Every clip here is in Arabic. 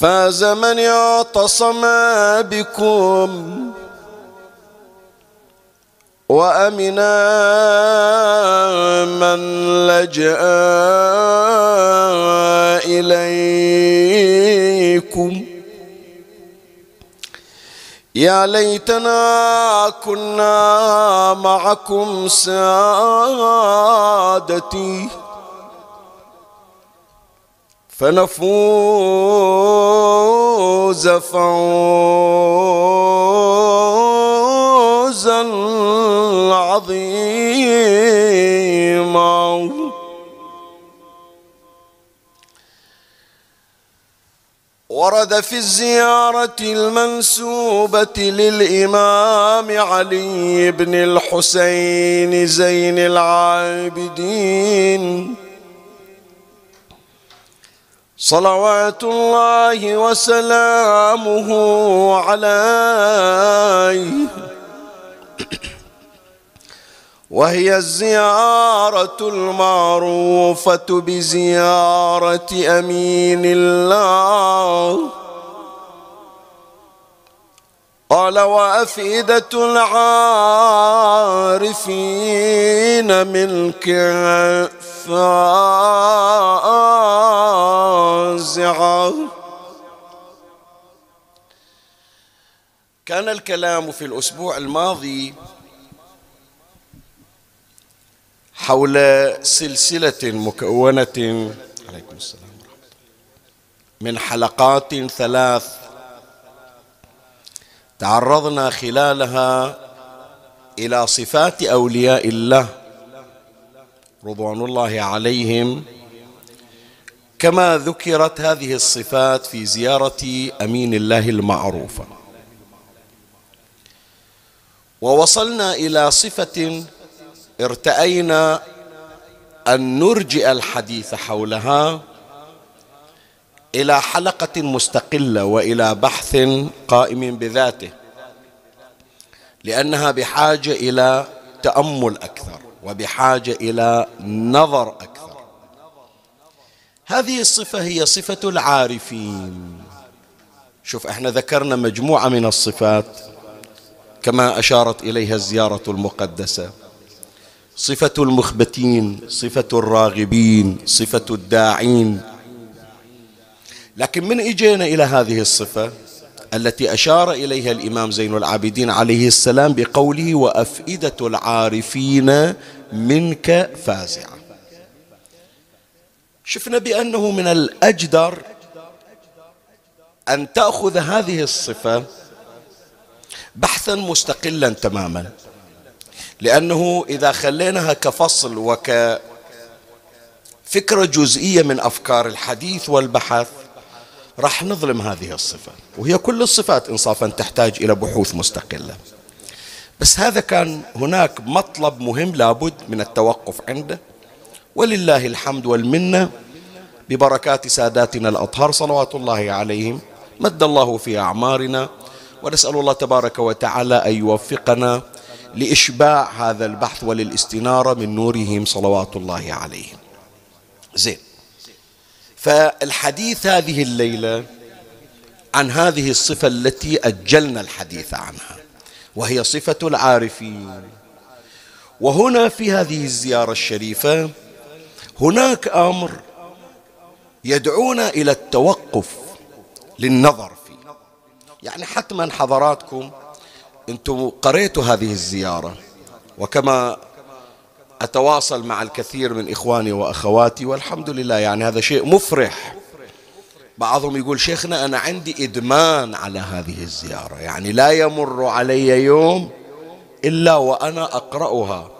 فاز من اعتصم بكم وامنا من لجأ إليكم. يا ليتنا كنا معكم سادتي. فنفوز فوزا عظيما. ورد في الزيارة المنسوبة للإمام علي بن الحسين زين العابدين. صلوات الله وسلامه عليه. وهي الزيارة المعروفة بزيارة أمين الله. قال وأفئدة العارفين منك فازعة كان الكلام في الأسبوع الماضي حول سلسلة مكونة عليكم السلام ورحمة الله من حلقات ثلاث تعرضنا خلالها إلى صفات أولياء الله رضوان الله عليهم كما ذكرت هذه الصفات في زيارة أمين الله المعروفة ووصلنا إلى صفة ارتأينا أن نرجئ الحديث حولها إلى حلقة مستقلة وإلى بحث قائم بذاته لأنها بحاجة إلى تأمل أكثر وبحاجة إلى نظر أكثر. هذه الصفة هي صفة العارفين. شوف إحنا ذكرنا مجموعة من الصفات كما أشارت إليها الزيارة المقدسة. صفة المخبتين صفة الراغبين صفة الداعين. لكن من إجينا إلى هذه الصفة التي أشار إليها الإمام زين العابدين عليه السلام بقوله وأفئدة العارفين منك فازعه شفنا بأنه من الأجدر أن تأخذ هذه الصفة بحثا مستقلا تماما. لأنه إذا خليناها كفصل وك فكره جزئية من أفكار الحديث والبحث راح نظلم هذه الصفة. وهي كل الصفات إنصافا تحتاج إلى بحوث مستقلة. بس هذا كان هناك مطلب مهم لابد من التوقف عنده. ولله الحمد والمنة ببركات ساداتنا الأطهار صلوات الله عليهم. مد الله في أعمارنا ونسأل الله تبارك وتعالى أن يوفقنا لإشباع هذا البحث وللاستنارة من نورهم صلوات الله عليهم. زين. فالحديث هذه الليلة عن هذه الصفة التي أجلنا الحديث عنها وهي صفة العارفين. وهنا في هذه الزيارة الشريفة هناك أمر يدعونا إلى التوقف للنظر فيه. يعني حتما حضراتكم أنتم قريتوا هذه الزيارة وكما أتواصل مع الكثير من إخواني وأخواتي والحمد لله يعني هذا شيء مفرح. بعضهم يقول شيخنا أنا عندي إدمان على هذه الزيارة يعني لا يمر علي يوم إلا وأنا أقرأها.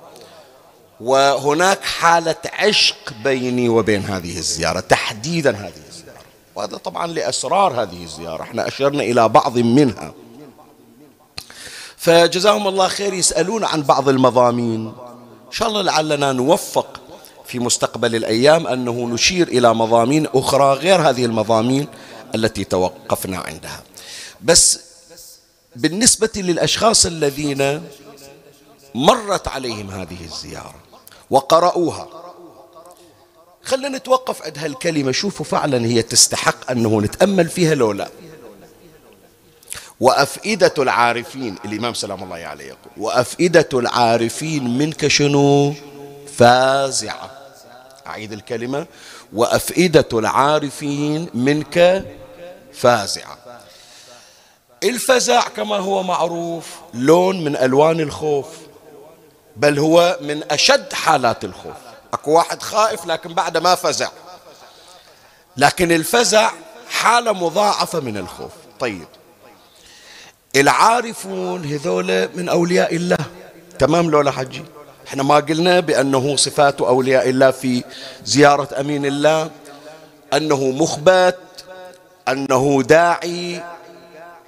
وهناك حالة عشق بيني وبين هذه الزيارة تحديدا هذه الزيارة. وهذا طبعا لأسرار هذه الزيارة. إحنا أشرنا إلى بعض منها. فجزاهم الله خير يسألون عن بعض المضامين. إن شاء الله لعلنا نوفق في مستقبل الأيام أنه نشير إلى مضامين أخرى غير هذه المضامين التي توقفنا عندها. بس بالنسبة للأشخاص الذين مرت عليهم هذه الزيارة وقرأوها خلنا نتوقف عند هالكلمة. شوفوا فعلا هي تستحق أنه نتأمل فيها لو لا. وأفئدة العارفين الإمام سلام الله عليه يقول وأفئدة العارفين منك شنو؟ فازعة. أعيد الكلمة. وأفئدة العارفين منك فازعة. الفزع كما هو معروف لون من ألوان الخوف. بل هو من أشد حالات الخوف. أكو واحد خائف لكن بعد ما فزع. لكن الفزع حالة مضاعفة من الخوف. طيب. العارفون هذول من أولياء الله. تمام لولا حجي. إحنا ما قلنا بأنه صفات أولياء الله في زيارة أمين الله. أنه مخبت. أنه داعي.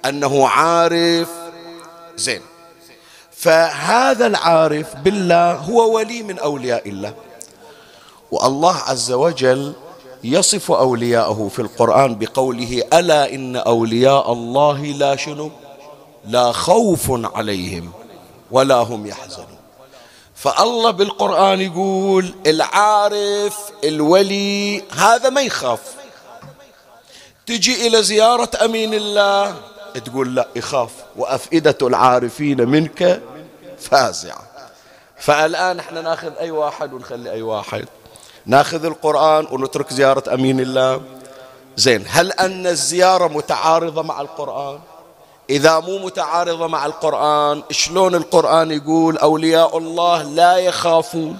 أنه عارف. زين. فهذا العارف بالله هو ولي من أولياء الله. والله عز وجل يصف أولياءه في القرآن بقوله ألا إن أولياء الله لا شنو؟ لا خوف عليهم ولا هم يحزنون. فالله بالقرآن يقول العارف الولي هذا ما يخاف. تجي إلى زيارة أمين الله تقول لا يخاف. وأفئدة العارفين منك فازعة. فالآن إحنا ناخذ أي واحد ونخلي أي واحد. ناخذ القرآن ونترك زيارة أمين الله. زين هل أن الزيارة متعارضة مع القرآن؟ إذا مو متعارضة مع القرآن شلون القرآن يقول أولياء الله لا يخافون؟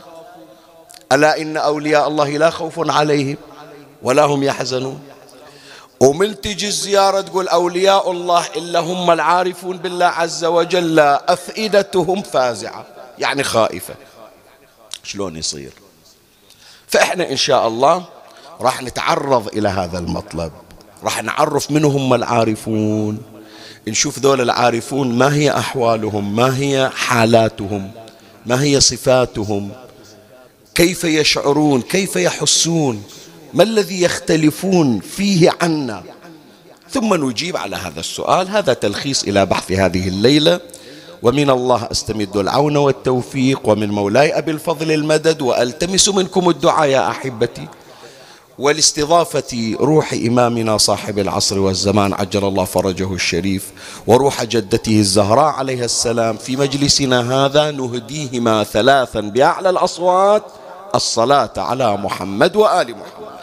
ألا إن أولياء الله لا خوف عليهم ولا هم يحزنون؟ ومن تجي الزيارة تقول أولياء الله إلا هم العارفون بالله عز وجل أفئدتهم فازعة يعني خائفة. شلون يصير؟ فإحنا إن شاء الله راح نتعرض إلى هذا المطلب راح نعرف من هم العارفون. نشوف ذول العارفون ما هي أحوالهم ما هي حالاتهم ما هي صفاتهم كيف يشعرون كيف يحسون. ما الذي يختلفون فيه عنا؟ ثم نجيب على هذا السؤال. هذا تلخيص إلى بحث هذه الليلة. ومن الله أستمد العون والتوفيق ومن مولاي أبي الفضل المدد وألتمس منكم الدعاء يا أحبتي. ولاستضافة روح إمامنا صاحب العصر والزمان عجل الله فرجه الشريف وروح جدته الزهراء عليها السلام. في مجلسنا هذا نهديهما ثلاثا بأعلى الأصوات الصلاة على محمد وآل محمد.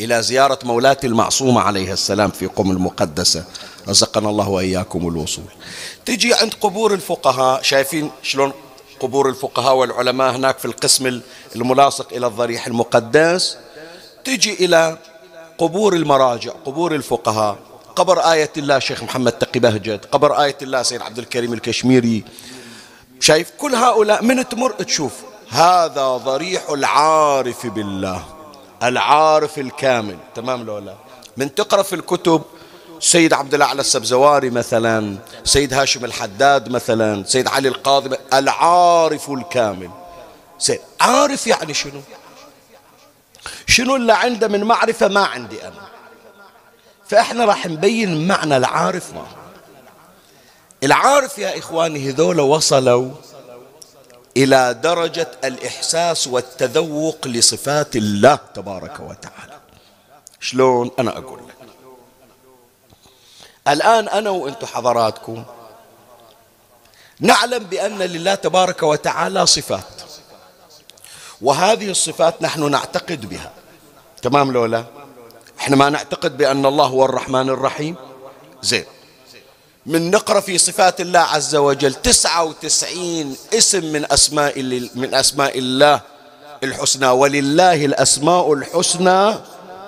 إلى زيارة مولاتي المعصومة عليها السلام في قم المقدسة. رزقنا الله وإياكم الوصول. تجي عند قبور الفقهاء شايفين شلون قبور الفقهاء والعلماء هناك في القسم الملاصق إلى الضريح المقدس؟ تجي إلى قبور المراجع قبور الفقهاء. قبر آية الله شيخ محمد تقي بهجت قبر آية الله سيد عبد الكريم الكشميري. شايف كل هؤلاء من تمر تشوف؟ هذا ضريح العارف بالله. العارف الكامل. تمام لو لا؟ من تقرأ في الكتب سيد عبد الأعلى السبزواري مثلا سيد هاشم الحداد مثلا سيد علي القاضي العارف الكامل. سيد عارف يعني شنو؟ شنو اللي عنده من معرفة؟ ما عندي أنا. فإحنا راح نبين معنى العارف ما العارف يا إخواني هذول وصلوا إلى درجة الإحساس والتذوق لصفات الله تبارك وتعالى. شلون أنا أقول لك؟ الآن أنا وأنتم حضراتكم نعلم بأن لله تبارك وتعالى صفات. وهذه الصفات نحن نعتقد بها. تمام لولا؟ إحنا ما نعتقد بأن الله هو الرحمن الرحيم. زين. من نقرأ في صفات الله عز وجل. تسعة وتسعين اسم من أسماء من أسماء الله الحسنى. ولله الأسماء الحسنى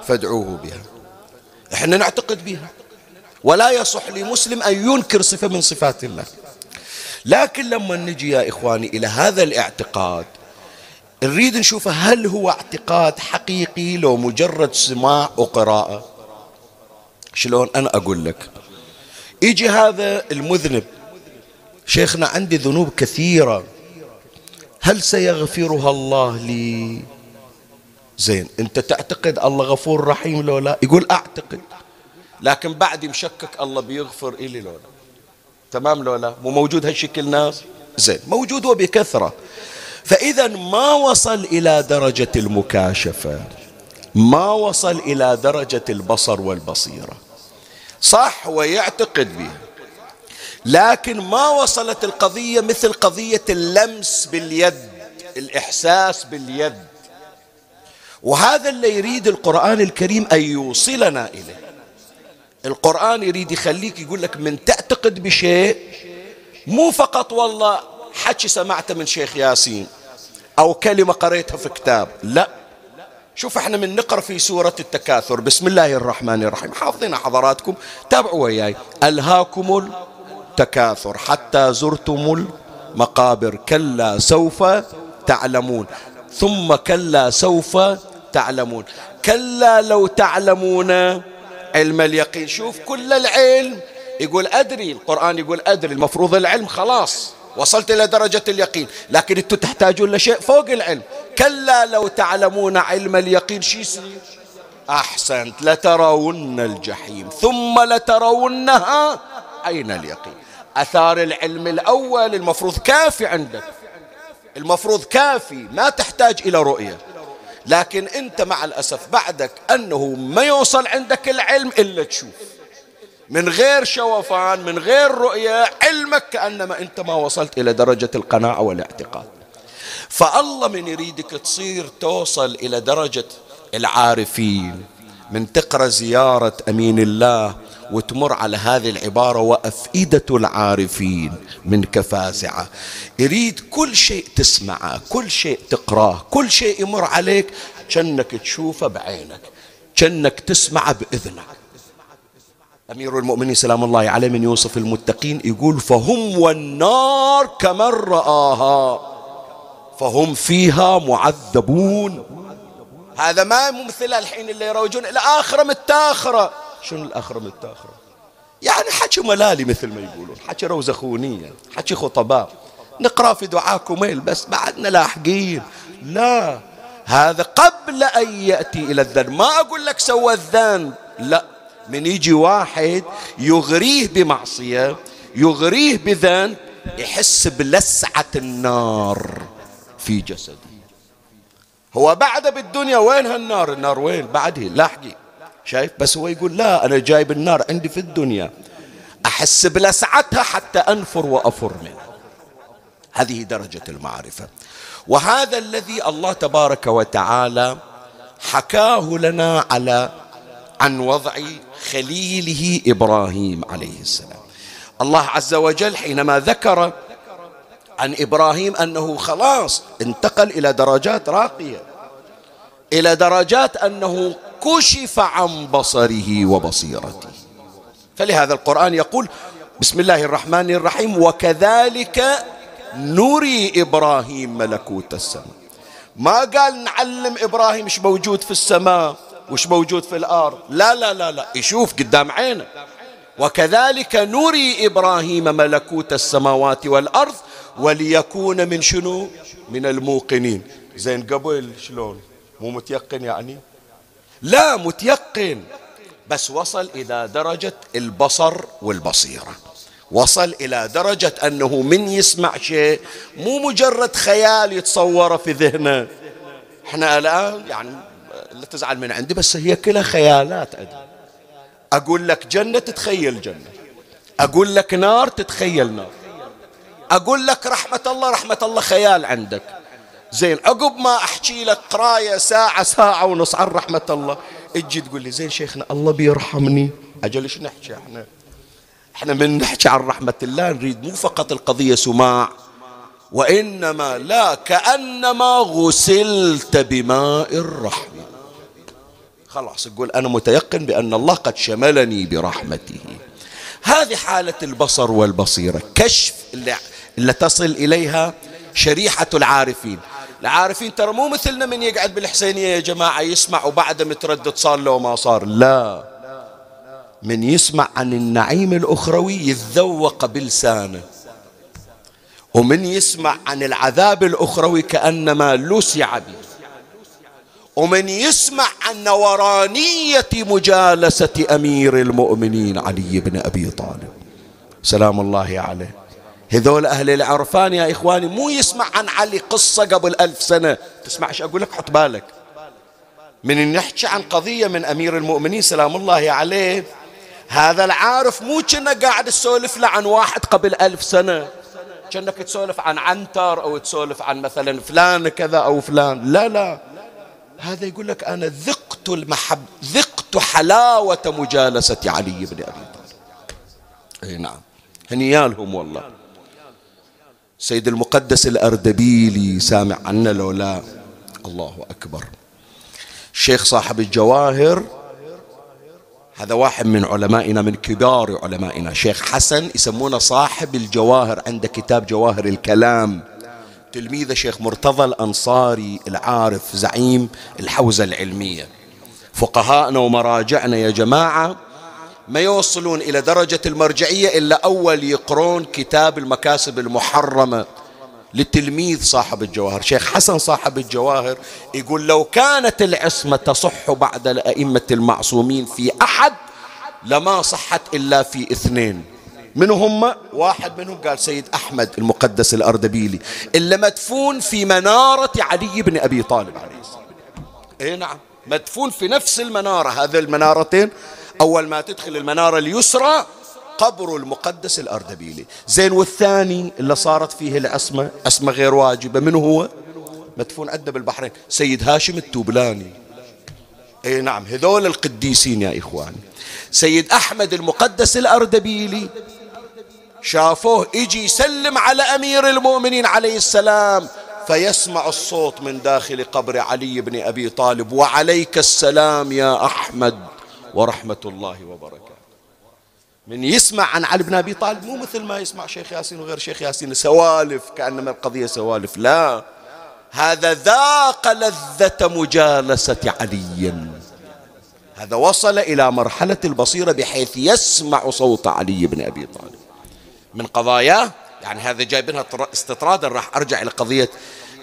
فادعوه بها. إحنا نعتقد بها. ولا يصح لمسلم أن ينكر صفة من صفات الله. لكن لما نجي يا إخواني إلى هذا الاعتقاد نريد نشوف هل هو اعتقاد حقيقي لو مجرد سماع وقراءة؟ شلون أنا أقول لك؟ يجي هذا المذنب. شيخنا عندي ذنوب كثيرة. هل سيغفرها الله لي؟ زين أنت تعتقد الله غفور رحيم لو لا؟ يقول أعتقد. لكن بعد مشكك الله بيغفر إلي لو لا. تمام لو لا؟ مو موجود هالشكل ناس؟ زين موجود وبكثرة. فإذا ما وصل إلى درجة المكاشفة ما وصل إلى درجة البصر والبصيرة. صح ويعتقد بها. لكن ما وصلت القضية مثل قضية اللمس باليد الإحساس باليد. وهذا اللي يريد القرآن الكريم أن يوصلنا إليه. القرآن يريد يخليك يقول لك من تعتقد بشيء مو فقط والله حكي سمعته من شيخ ياسين أو كلمة قريتها في كتاب لا. شوف إحنا من نقرأ في سورة التكاثر. بسم الله الرحمن الرحيم. حافظين حضراتكم. تابعوا وياي. ألهاكم التكاثر. حتى زرتم المقابر. كلا سوف تعلمون. ثم كلا سوف تعلمون. كلا لو تعلمون علم اليقين. شوف كل العلم. يقول أدري. القرآن يقول أدري. المفروض العلم خلاص. وصلت إلى درجة اليقين. لكن أنتم تحتاجون لشيء فوق العلم. كلا لو تعلمون علم اليقين شو يصير؟ أحسنت. لترون الجحيم. ثم لترونها أين اليقين؟ أثار العلم الأول المفروض كافي عندك. المفروض كافي ما تحتاج إلى رؤية. لكن أنت مع الأسف بعدك أنه ما يوصل عندك العلم إلا تشوف. من غير شوفان من غير رؤية علمك كأنما أنت ما وصلت إلى درجة القناعة والاعتقاد. فالله من يريدك تصير توصل إلى درجة العارفين. من تقرأ زيارة أمين الله وتمر على هذه العبارة وأفئدة العارفين من كفازعة. يريد كل شيء تسمعه كل شيء تقرأه كل شيء يمر عليك كأنك تشوفه بعينك كأنك تسمعه بإذنك. أمير المؤمنين سلام الله عليه من يوصف المتقين يقول فهم والنار كمن رآها فهم فيها معذبون. هذا ما مثل الحين اللي يروجون الآخرة متاخرة. شنو الآخرة متاخرة؟ يعني حكي ملالي مثل ما يقولون حكي روزخونية حكي خطباء. نقرأ في دعاء كميل بس بعدنا لاحقين. لا هذا قبل أن يأتي إلى الذنب ما أقول لك سوى الذنب لا. من يجي واحد يغريه بمعصية يغريه بذنب يحس بلسعة النار في جسده. هو بعد بالدنيا وين هالنار؟ النار وين؟ بعده. لاحقي. شايف؟ بس هو يقول لا أنا جايب النار عندي في الدنيا. أحس بلسعتها حتى أنفر وأفر منها. هذه درجة المعرفة. وهذا الذي الله تبارك وتعالى حكاه لنا على عن وضع خليله إبراهيم عليه السلام. الله عز وجل حينما ذكر عن إبراهيم أنه خلاص انتقل إلى درجات راقية إلى درجات أنه كشف عن بصره وبصيرته. فلهذا القرآن يقول بسم الله الرحمن الرحيم وكذلك نري إبراهيم ملكوت السماء. ما قال نعلم إبراهيم إيش موجود في السماء؟ وش موجود في الأرض؟ لا لا لا لا. يشوف قدام عينه. وكذلك نري إبراهيم ملكوت السماوات والأرض وليكون من شنو؟ من الموقنين. زين قبل شلون؟ مو متيقن يعني؟ لا متيقن. بس وصل إلى درجة البصر والبصيرة. وصل إلى درجة أنه من يسمع شيء مو مجرد خيال يتصوره في ذهنه. إحنا الآن يعني لا تزعل من عندي بس هي كلها خيالات عندي. أقول لك جنة تتخيل جنة. أقول لك نار تتخيل نار. أقول لك رحمة الله رحمة الله خيال عندك. زين عقب ما أحكي لك قراية ساعة ساعة ونص عن رحمة الله أجي تقول لي زين شيخنا الله بيرحمني. أجل إيش نحكي إحنا؟ إحنا من نحكي عن رحمة الله نريد مو فقط القضية سماع وإنما لا كأنما غسلت بماء الرحمة. خلاص يقول أنا متيقن بأن الله قد شملني برحمته. هذه حالة البصر والبصيرة كشف اللي, اللي تصل إليها شريحة العارفين. العارفين ترى مو مثلنا من يقعد بالحسينية يا جماعة يسمع وبعد متردد صار له ما صار. لا. من يسمع عن النعيم الأخروي يتذوق بلسانه. ومن يسمع عن العذاب الأخروي كأنما لسع به. ومن يسمع عن نورانية مجالسة أمير المؤمنين علي بن أبي طالب. سلام الله عليه. هذول أهل العرفان يا إخواني مو يسمع عن علي قصة قبل ألف سنة. تسمعش أقول لك؟ حط بالك. من نحكي عن قضية من أمير المؤمنين سلام الله عليه. هذا العارف مو كنا قاعد تسولف له عن واحد قبل ألف سنة. كأنك تسولف عن عنتر أو تسولف عن مثلا فلان كذا أو فلان. لا لا. هذا يقول لك أنا ذقت المحب ذقت حلاوة مجالسة علي بن أبي طالب. أي نعم. هنيالهم والله. سيد المقدس الأردبيلي سامع عنا لو لا. الله أكبر. الشيخ صاحب الجواهر. هذا واحد من علمائنا من كبار علمائنا. شيخ حسن يسمونه صاحب الجواهر عنده كتاب جواهر الكلام. تلميذة شيخ مرتضى الأنصاري العارف زعيم الحوزة العلمية. فقهاءنا ومراجعنا يا جماعة ما يوصلون إلى درجة المرجعية إلا أول يقرون كتاب المكاسب المحرمة للتلميذ صاحب الجواهر. شيخ حسن صاحب الجواهر يقول لو كانت العصمة تصح بعد الأئمة المعصومين في أحد لما صحت إلا في اثنين. من هم؟ واحد منهم قال سيد أحمد المقدس الأردبيلي اللي مدفون في منارة علي بن أبي طالب عليه السلام. اي نعم مدفون في نفس المنارة هذه المنارتين أول ما تدخل المنارة اليسرى قبر المقدس الأردبيلي. زين والثاني اللي صارت فيه العصمة عصمة غير واجبة من هو؟ مدفون عندنا بالبحرين سيد هاشم التوبلاني. اي نعم هذول القديسين يا إخواني. سيد أحمد المقدس الأردبيلي شافوه يجي يسلم على أمير المؤمنين عليه السلام فيسمع الصوت من داخل قبر علي بن أبي طالب وعليك السلام يا أحمد ورحمة الله وبركاته. من يسمع عن علي بن أبي طالب مو مثل ما يسمع شيخ ياسين وغير شيخ ياسين سوالف كأنما القضية سوالف. لا هذا ذاق لذة مجالسة علي. هذا وصل إلى مرحلة البصيرة بحيث يسمع صوت علي بن أبي طالب. من قضاياه يعني هذا جايبينها استطرادا راح أرجع إلى قضية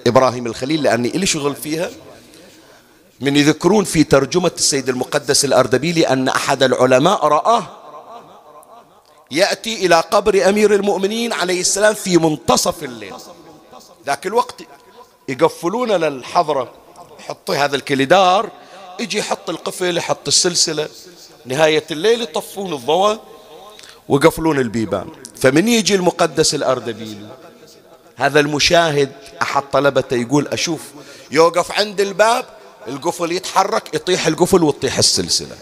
إبراهيم الخليل لأني إلي شغل فيها. من يذكرون في ترجمة السيد المقدس الأردبيلي أن أحد العلماء رآه يأتي إلى قبر أمير المؤمنين عليه السلام في منتصف الليل. ذاك الوقت يقفلون للحضرة يحط هذا الكليدار يجي يحط القفل يحط السلسلة. نهاية الليل يطفون الضوء ويقفلون البيبان. فمن يجي المقدس الأردبيلي هذا المشاهد أحد طلبته يقول أشوف يوقف عند الباب القفل يتحرك يطيح القفل وتطيح السلسلة.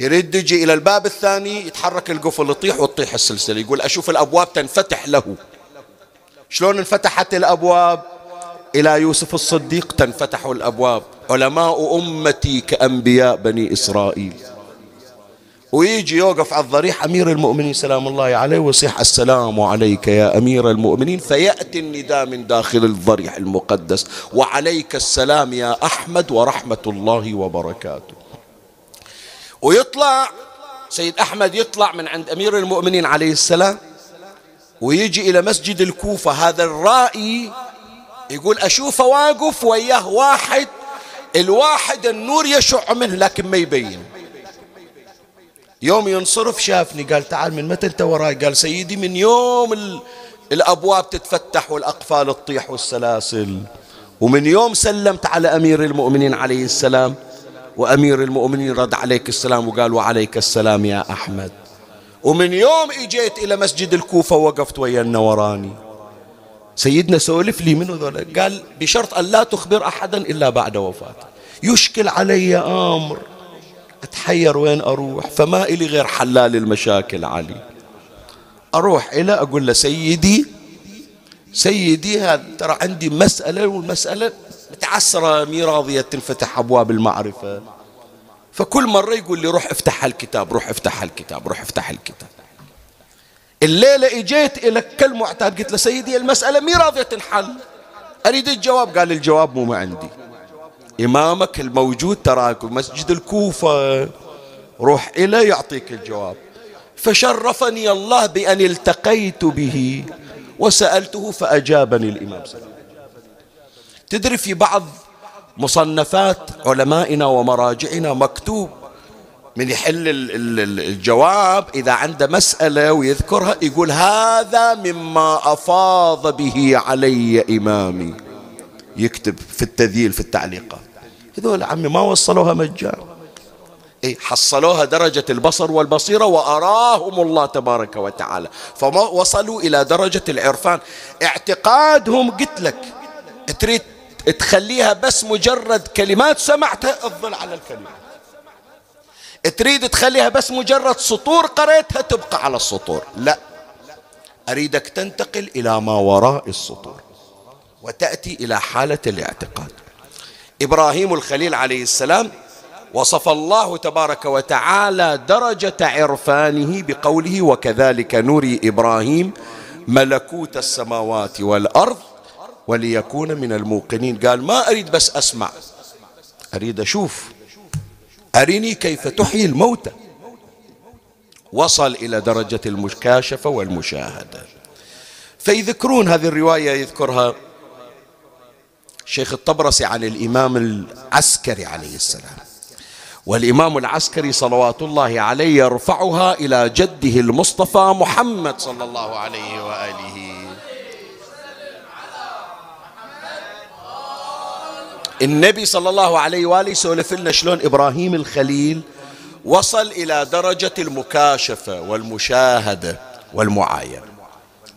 يريد يجي إلى الباب الثاني يتحرك القفل يطيح وتطيح السلسلة. يقول أشوف الأبواب تنفتح له. شلون انفتحت الأبواب؟ إلى يوسف الصديق تنفتح الأبواب. علماء أمتي كأنبياء بني إسرائيل. ويجي يوقف على الضريح أمير المؤمنين سلام الله عليه ويصيح السلام عليك يا أمير المؤمنين. فيأتي النداء من داخل الضريح المقدس وعليك السلام يا أحمد ورحمة الله وبركاته. ويطلع سيد أحمد يطلع من عند أمير المؤمنين عليه السلام ويجي إلى مسجد الكوفة. هذا الرائي يقول أشوفه واقف وياه واحد الواحد النور يشع منه لكن ما يبين. يوم ينصرف شافني قال تعال من متى انت وراي؟ قال سيدي من يوم الأبواب تتفتح والأقفال تطيح والسلاسل. ومن يوم سلمت على أمير المؤمنين عليه السلام وأمير المؤمنين رد عليك السلام وقال وعليك السلام يا أحمد. ومن يوم إجيت إلى مسجد الكوفة وقفت ويا النوراني سيدنا سولف لي منو ذولا؟ قال بشرط أن لا تخبر أحدا إلا بعد وفاته. يشكل علي أمر. أتحير وين أروح؟ فما إلي غير حلال المشاكل علي. أروح إلى أقول له سيدي سيدي هذا ترى عندي مسألة والمسألة متعسرة مي راضية تنفتح أبواب المعرفة. فكل مرة يقول لي روح افتح الكتاب روح افتح الكتاب روح افتح الكتاب. الليلة إجيت لك كالمعتاد قلت له سيدي المسألة مي راضية تنحل. أريد الجواب؟ قال الجواب مو ما عندي. إمامك الموجود تراك مسجد الكوفة. روح إليه يعطيك الجواب. فشرفني الله بأن التقيت به وسألته فأجابني الإمام سلام تدري في بعض مصنفات علمائنا ومراجعنا مكتوب من يحل الجواب إذا عنده مسألة ويذكرها يقول هذا مما أفاض به علي إمامي. يكتب في التذييل في التعليقات هذول عمي ما وصلوها مجان. إيه حصلوها درجة البصر والبصيرة وأراهم الله تبارك وتعالى. فما وصلوا إلى درجة العرفان. اعتقادهم قلت لك تريد تخليها بس مجرد كلمات سمعتها الظل على الكلمات تريد تخليها بس مجرد سطور قريتها تبقى على السطور. لا أريدك تنتقل إلى ما وراء السطور. وتأتي إلى حالة الاعتقاد. إبراهيم الخليل عليه السلام وصف الله تبارك وتعالى درجة عرفانه بقوله وكذلك نري إبراهيم ملكوت السماوات والأرض وليكون من الموقنين. قال ما أريد بس أسمع أريد أشوف. أرني كيف تحيي الموتى. وصل إلى درجة المكاشفة والمشاهدة. فيذكرون هذه الرواية يذكرها شيخ الطبرسي عن الإمام العسكري عليه السلام. والإمام العسكري صلوات الله عليه يرفعها إلى جده المصطفى محمد صلى الله عليه وآله. النبي صلى الله عليه وآله يسولف لنا شلون إبراهيم الخليل وصل إلى درجة المكاشفة والمشاهدة والمعاينة.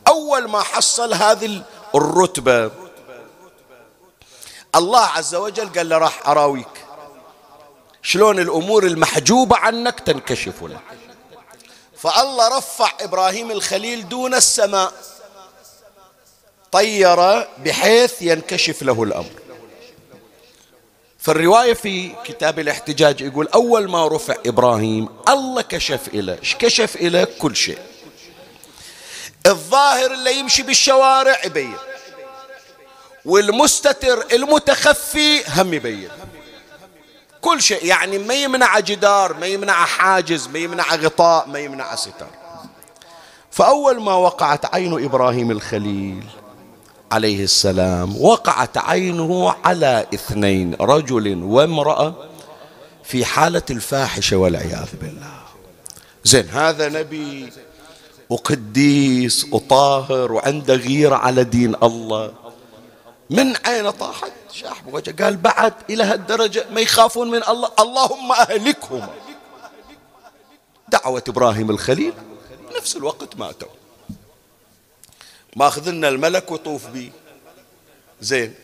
أول ما حصل هذه الرتبة الله عز وجل قال له راح أراويك. شلون الأمور المحجوبة عنك تنكشف لك فالله رفع إبراهيم الخليل دون السماء. طير بحيث ينكشف له الأمر. فالرواية في كتاب الاحتجاج يقول أول ما رفع إبراهيم الله كشف إليه. كشف إليه؟ كل شيء. الظاهر اللي يمشي بالشوارع يبين. والمستتر المتخفي هم يبين. كل شيء يعني ما يمنع جدار ما يمنع حاجز ما يمنع غطاء ما يمنع ستر. فأول ما وقعت عين إبراهيم الخليل عليه السلام وقعت عينه على اثنين رجل وامرأة في حالة الفاحشة والعياذ بالله. زين هذا نبي وقديس وطاهر وعنده غيرة على دين الله. من عين طاحت؟ شاح بوجه. قال بعد إلى هالدرجة ما يخافون من الله. اللهم أهلكهم. دعوة إبراهيم الخليل. نفس الوقت ماتوا. ماخذ لنا الملك وطوف به زين.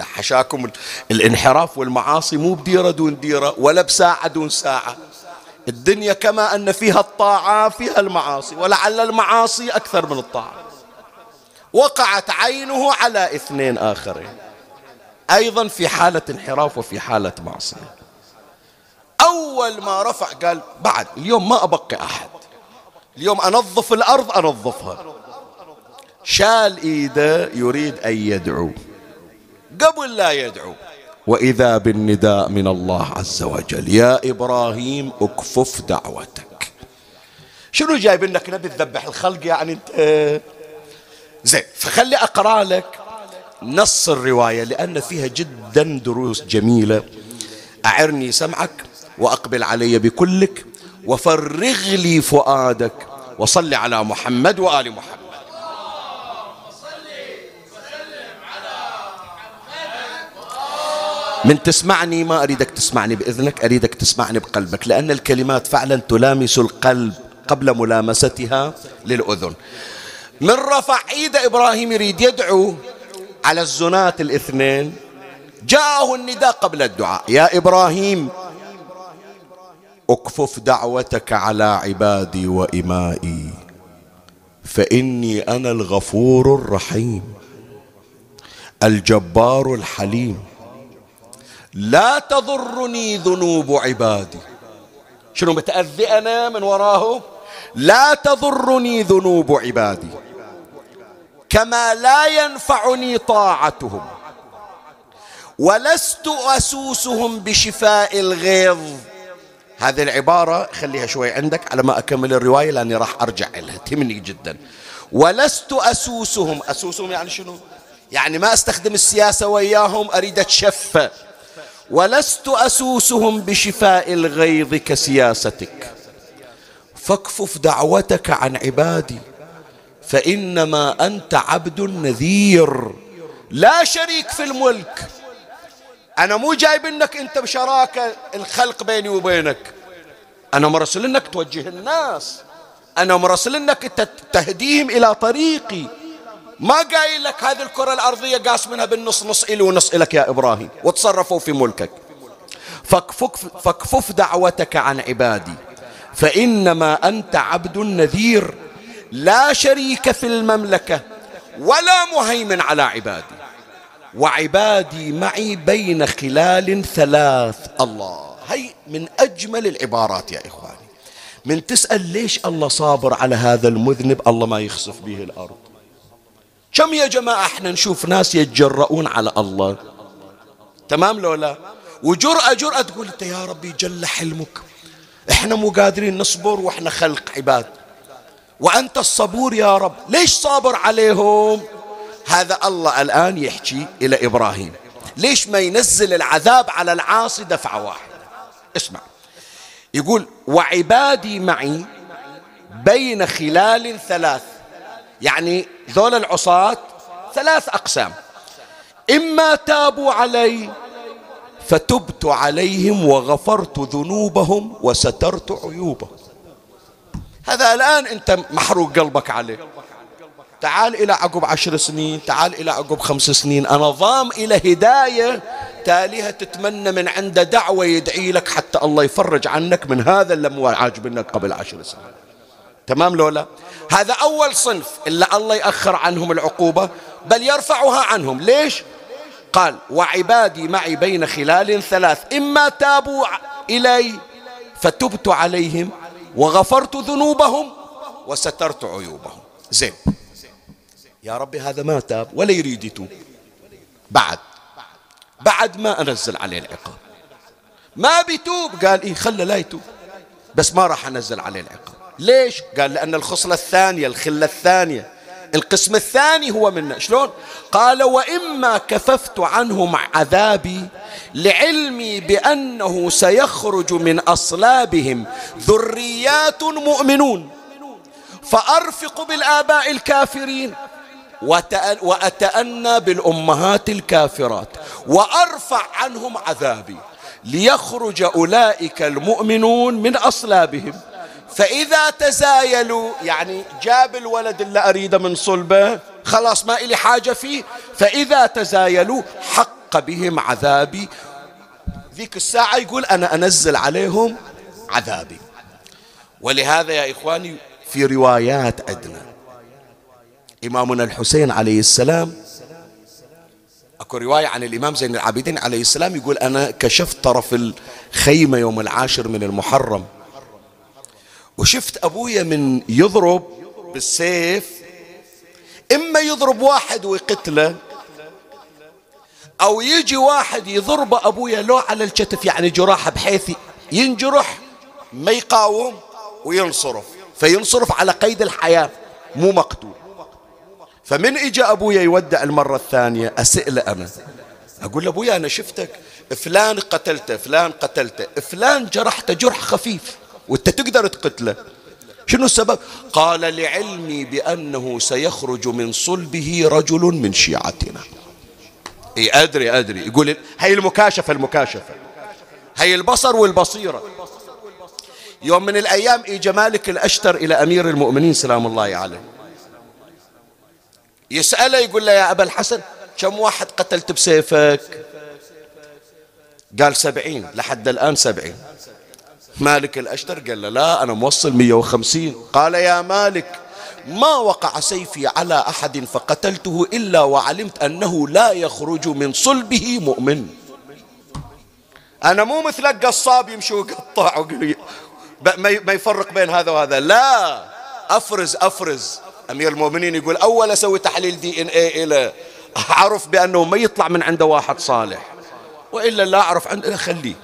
حشاكم الانحراف والمعاصي مو بديرة دون ديرة ولا بساعة دون ساعة. الدنيا كما أن فيها الطاعة فيها المعاصي ولعل المعاصي أكثر من الطاعة. وقعت عينه على اثنين آخرين. أيضا في حالة انحراف وفي حالة معصية. أول ما رفع قال بعد اليوم ما أبقي أحد. اليوم أنظف الأرض أنظفها. شال إيده يريد أن يدعو. قبل لا يدعو. وإذا بالنداء من الله عز وجل يا إبراهيم اكفف دعوتك. شنو جايب لك نبي تذبح الخلق يعني أنت؟ زين فخلي أقرأ لك نص الرواية لأن فيها جدا دروس جميلة. أعرني سمعك وأقبل علي بكلك وفرغ لي فؤادك وصل على محمد وآل محمد. من تسمعني ما أريدك تسمعني بإذنك أريدك تسمعني بقلبك لأن الكلمات فعلا تلامس القلب قبل ملامستها للأذن. من رفع إيد إبراهيم يريد يدعو على الزنات الاثنين. جاءه النداء قبل الدعاء. يا إبراهيم اكفف دعوتك على عبادي وإمائي فإني أنا الغفور الرحيم الجبار الحليم. لا تضرني ذنوب عبادي. شنو متأذي أنا من وراه لا تضرني ذنوب عبادي. كما لا ينفعني طاعتهم. ولست أسوسهم بشفاء الغيظ. هذه العبارة خليها شوي عندك على ما أكمل الرواية لأني راح أرجع لها تهمني جدا. ولست أسوسهم. أسوسهم يعني شنو؟ يعني ما أستخدم السياسة وياهم أريد أتشفى. ولست أسوسهم بشفاء الغيظ كسياستك. فاكفف دعوتك عن عبادي. فإنما أنت عبد نذير. لا شريك في الملك. أنا مو جايب إنك أنت بشراكة الخلق بيني وبينك. أنا مرسل إنك توجه الناس. أنا مرسل إنك تهديهم إلى طريقي. ما قايل لك هذه الكرة الأرضية قاس منها بالنص نص إلي ونص إلك يا إبراهيم. وتصرفوا في ملكك. فاكفف, فاكفف دعوتك عن عبادي. فإنما أنت عبد نذير. لا شريك في المملكة ولا مهيمن على عبادي. وعبادي معي بين خلال ثلاث الله. هي من أجمل العبارات يا إخواني. من تسأل ليش الله صابر على هذا المذنب الله ما يخسف به الأرض. كم يا جماعة إحنا نشوف ناس يتجرؤون على الله؟ تمام لو لا؟ وجرأة جرأة تقول أنت يا ربي جل حلمك. إحنا مو قادرين نصبر وإحنا خلق عباد. وأنت الصبور يا رب. ليش صابر عليهم؟ هذا الله الآن يحكي إلى إبراهيم. ليش ما ينزل العذاب على العاصي دفعة واحدة اسمع. يقول وعبادي معي بين خلال ثلاث. يعني ذول العصاة ثلاث أقسام. إما تابوا علي فتبت عليهم وغفرت ذنوبهم وسترت عيوبهم. هذا الآن أنت محروق قلبك عليه. تعال إلى عقب عشر سنين تعال إلى عقب خمس سنين. أنا ضام إلى هداية تاليها تتمنى من عنده دعوة يدعي لك حتى الله يفرج عنك من هذا اللي مو عاجبنك قبل عشر سنين. تمام لولا؟ هذا أول صنف إلا الله يأخر عنهم العقوبة بل يرفعها عنهم. ليش؟ قال وعبادي معي بين خلال ثلاث إما تابوا إلي فتبت عليهم وغفرت ذنوبهم وسترت عيوبهم. زين. يا ربي هذا ما تاب ولا يريد يتوب. بعد. بعد ما أنزل عليه العقاب. ما بيتوب؟ قال إيه خله لا يتوب. بس ما راح أنزل عليه العقاب. ليش؟ قال لأن الخصلة الثانية الخلة الثانية. القسم الثاني هو منا شلون؟ قال وإما كففت عنهم عذابي لعلمي بأنه سيخرج من أصلابهم ذريات مؤمنون. فأرفق بالآباء الكافرين وأتأنى بالأمهات الكافرات وأرفع عنهم عذابي ليخرج أولئك المؤمنون من أصلابهم. فإذا تزايلوا يعني جاب الولد اللي أريده من صلبة خلاص ما إلي حاجة فيه. فإذا تزايلوا حق بهم عذابي. ذيك الساعة يقول أنا أنزل عليهم عذابي. ولهذا يا إخواني في روايات عندنا إمامنا الحسين عليه السلام أكو رواية عن الإمام زين العابدين عليه السلام يقول أنا كشفت طرف الخيمة يوم العاشر من المحرم. وشفت أبويا من يضرب بالسيف إما يضرب واحد ويقتله أو يجي واحد يضرب أبويا لو على الكتف يعني جراحة بحيث ينجرح ما يقاوم وينصرف. فينصرف على قيد الحياة مو مقتول. فمن اجى أبويا يودع المرة الثانية أسئلة أنا. أقول له أبويا أنا شفتك فلان قتلته فلان قتلته فلان جرحته جرح خفيف. وانت تقدر تقتله. شنو السبب؟ قال لعلمي بأنه سيخرج من صلبه رجل من شيعتنا. إي أدري أدري. يقول هي المكاشفة المكاشفة. هي البصر والبصيرة. يوم من الأيام اجى مالك الأشتر إلى أمير المؤمنين سلام الله عليه. يسأله يقول له يا أبا الحسن كم واحد قتلت بسيفك؟ قال سبعين لحد الآن سبعين. مالك الأشتر؟ قال له لا أنا موصل مية وخمسين. قال يا مالك ما وقع سيفي على أحد فقتلته إلا وعلمت أنه لا يخرج من صلبه مؤمن. أنا مو مثلك قصاب يمشي ويقطع ما يفرق بين هذا وهذا. لا أفرز أفرز. أمير المؤمنين يقول أول أسوي تحليل دي إن إيه إلى. أعرف بأنه ما يطلع من عنده واحد صالح. وإلا لا أعرف عنده خليه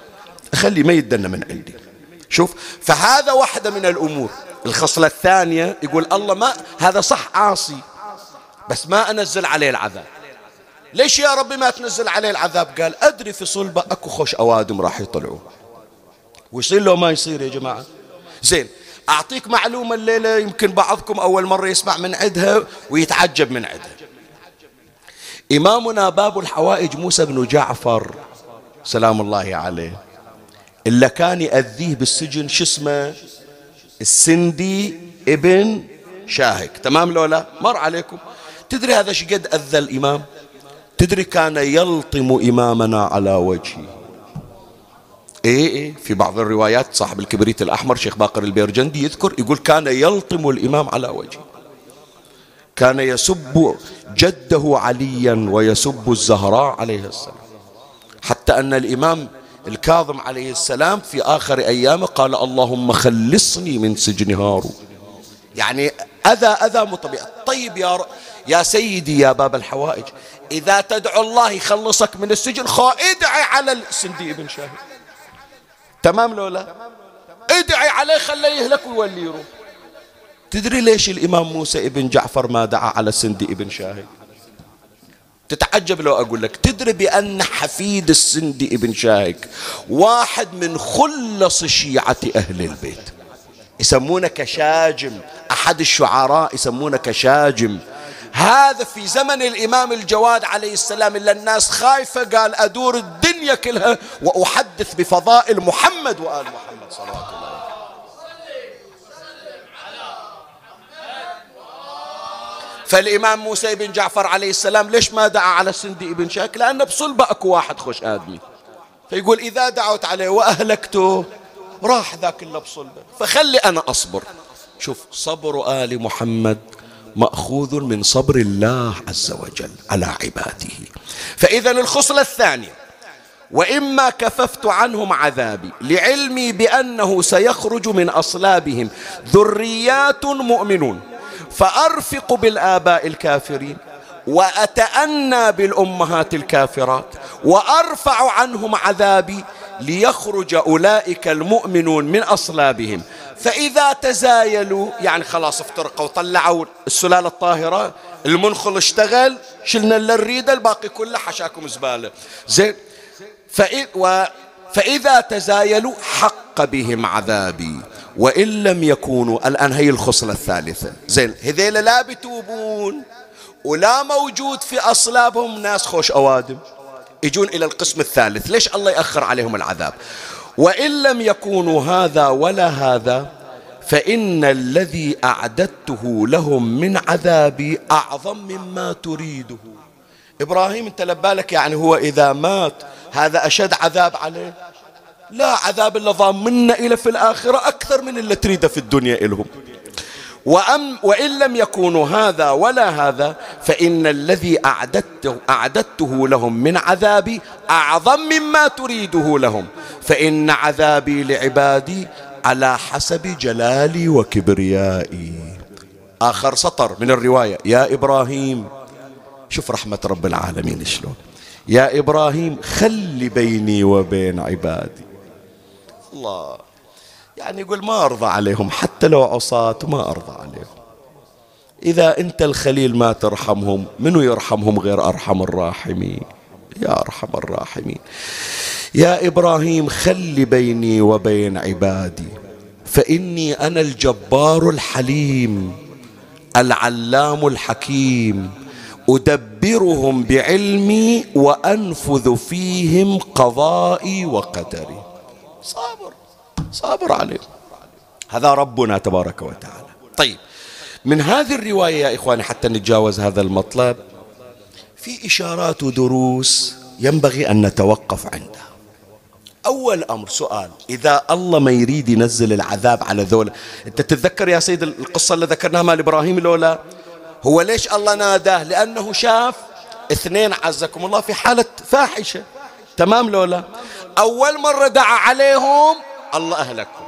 خليه ما يدنا من عندي. شوف فهذا واحدة من الأمور. الخصلة الثانية يقول الله ما هذا صح عاصي. بس ما أنزل عليه العذاب. ليش يا ربي ما تنزل عليه العذاب؟ قال أدري في صلبة أكو خوش أوادم راح يطلعوا. ويصير له ما يصير يا جماعة. زين أعطيك معلومة الليلة يمكن بعضكم أول مرة يسمع من عدها ويتعجب من عدها إمامنا باب الحوائج موسى بن جعفر. سلام الله عليه. إلا كان يأذيه بالسجن شو اسمه؟ السندي ابن شاهك. تمام لولا؟ مر عليكم. تدري هذا شقد أذى الإمام؟ تدري كان يلطم إمامنا على وجهه. إيه إيه. في بعض الروايات صاحب الكبريت الأحمر شيخ باقر البيرجندي يذكر يقول كان يلطم الإمام على وجهه. كان يسب جده عليا ويسب الزهراء عليه السلام. حتى أن الإمام الكاظم عليه السلام في آخر أيامه قال اللهم خلصني من سجن هارون. يعني أذى أذى مطبيع طيب يا ر... يا سيدي يا باب الحوائج إذا تدعو الله يخلصك من السجن خا ادعي على السندي بن شاهد. تمام لو لا؟ ادعي عليه خليه يهلك ويولي يروح تدري ليش الإمام موسى ابن جعفر ما دعا على السندي ابن شاهد؟ تتعجب لو أقول لك تدري بأن حفيد السندي ابن شاهك واحد من خلص شيعة أهل البيت. يسمونه كشاجم. أحد الشعراء يسمونه كشاجم. هذا في زمن الإمام الجواد عليه السلام إلا الناس خايفة قال أدور الدنيا كلها وأحدث بفضائل محمد وآل محمد صلوات الله فالإمام موسى بن جعفر عليه السلام ليش ما دعا على السندي بن شاك؟ لأن بصلبة أكو واحد خوش آدمي. فيقول إذا دعوت عليه وأهلكته راح ذاك اللي بصلبة. فخلي أنا أصبر. شوف صبر آل محمد مأخوذ من صبر الله عز وجل على عباده. فاذا الخصلة الثانية وإما كففت عنهم عذابي لعلمي بأنه سيخرج من أصلابهم ذريات مؤمنون. فأرفق بالآباء الكافرين وأتأنى بالأمهات الكافرات وأرفع عنهم عذابي ليخرج أولئك المؤمنون من أصلابهم. فإذا تزايلوا يعني خلاص افترقوا طلعوا السلالة الطاهرة المنخل اشتغل شلنا اللي نريده الباقي كله حشاكم زبالة. زين. فإذا تزايلوا حق بهم عذابي. وإن لم يكونوا الآن هي الخصلة الثالثة. زين هذيل لا بتوبون ولا موجود في أصلابهم ناس خوش أوادم. يجون إلى القسم الثالث. ليش الله يأخر عليهم العذاب؟ وإن لم يكونوا هذا ولا هذا فإن الذي أعددته لهم من عذابي أعظم مما تريده. إبراهيم أنت لبالك يعني هو إذا مات هذا أشد عذاب عليه؟ لا عذاب اللي ضامنا إلى في الآخرة أكثر من اللي تريده في الدنيا إلهم. وأم وإن لم يكونوا هذا ولا هذا فإن الذي أعددته, أعددته لهم من عذابي أعظم مما تريده لهم. فإن عذابي لعبادي على حسب جلالي وكبريائي. آخر سطر من الرواية. يا إبراهيم شوف رحمة رب العالمين شلون. يا إبراهيم خلي بيني وبين عبادي. الله. يعني يقول ما أرضى عليهم حتى لو عصاة ما أرضى عليهم. إذا أنت الخليل ما ترحمهم منو يرحمهم غير أرحم الراحمين؟ يا أرحم الراحمين. يا إبراهيم خل بيني وبين عبادي فإني أنا الجبار الحليم العلام الحكيم. أدبرهم بعلمي وأنفذ فيهم قضائي وقدري. صابر صابر عليهم هذا ربنا تبارك وتعالى. طيب من هذه الرواية يا إخواني حتى نتجاوز هذا المطلب في إشارات ودروس ينبغي أن نتوقف عندها. أول أمر سؤال إذا الله ما يريد ينزل العذاب على ذولا أنت تتذكر يا سيد القصة اللي ذكرناها مال إبراهيم لولا؟ هو ليش الله ناداه؟ لأنه شاف اثنين عزكم الله في حالة فاحشة. تمام لولا؟ أول مرة دعا عليهم الله أهلكهم.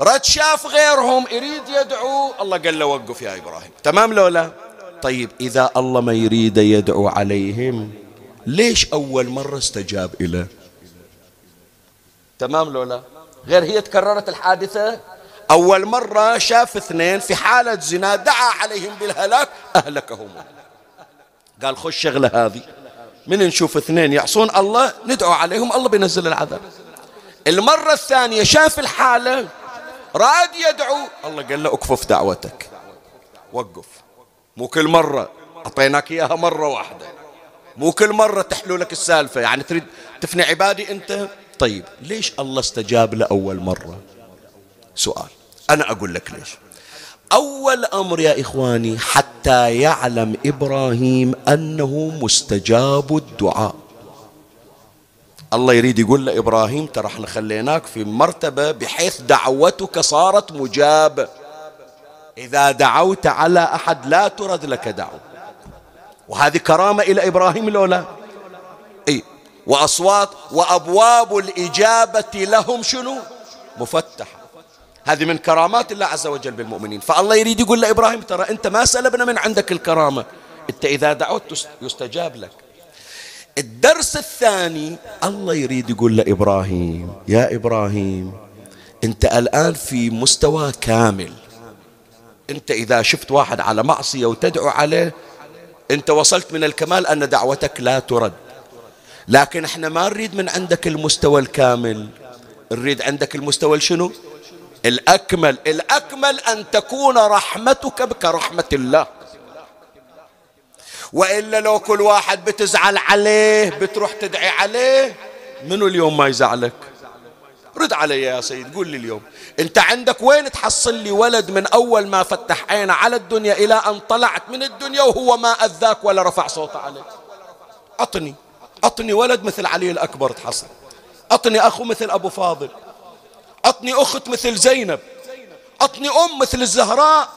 رد شاف غيرهم يريد يدعو الله قال له وقف يا إبراهيم. تمام لولا طيب إذا الله ما يريد يدعو عليهم ليش أول مرة استجاب إليه تمام لولا غير هي تكررت الحادثة؟ أول مرة شاف اثنين في حالة زنا دعا عليهم بالهلاك أهلكهم. قال خش شغلة هذه. من نشوف اثنين يعصون الله ندعو عليهم الله بينزل العذاب. المرة الثانية شاف الحالة راد يدعو الله قال له اكفف دعوتك. وقف. مو كل مرة أعطيناك إياها مرة واحدة. مو كل مرة تحلو لك السالفة. يعني تريد تفني عبادي أنت؟ طيب ليش الله استجاب لأول مرة؟ سؤال. أنا أقول لك ليش. أول أمر يا إخواني حتى يعلم إبراهيم أنه مستجاب الدعاء. الله يريد يقول لإبراهيم ترى إحنا خليناك في مرتبة بحيث دعوتك صارت مجابة إذا دعوت على أحد لا ترد لك دعوة. وهذه كرامة إلى إبراهيم لولا إيه وأصوات وأبواب الإجابة لهم شنو؟ مفتحة. هذه من كرامات الله عز وجل بالمؤمنين. فالله يريد يقول لإبراهيم ترى أنت ما سلبنا من عندك الكرامة. أنت إذا دعوت يستجاب لك. الدرس الثاني الله يريد يقول لإبراهيم يا إبراهيم أنت الآن في مستوى كامل. أنت إذا شفت واحد على معصية وتدعو عليه أنت وصلت من الكمال أن دعوتك لا ترد. لكن إحنا ما نريد من عندك المستوى الكامل. نريد عندك المستوى شنو؟ الأكمل الأكمل أن تكون رحمتك بك رحمة الله. وإلا لو كل واحد بتزعل عليه بتروح تدعي عليه منو اليوم ما يزعلك؟ رد علي يا سيد قول لي اليوم. أنت عندك وين تحصل لي ولد من أول ما فتح عينه على الدنيا إلى أن طلعت من الدنيا وهو ما أذاك ولا رفع صوته عليك؟ اعطني اعطني ولد مثل علي الأكبر تحصل. اعطني أخو مثل أبو فاضل. اعطني أخت مثل زينب. اعطني أم مثل الزهراء.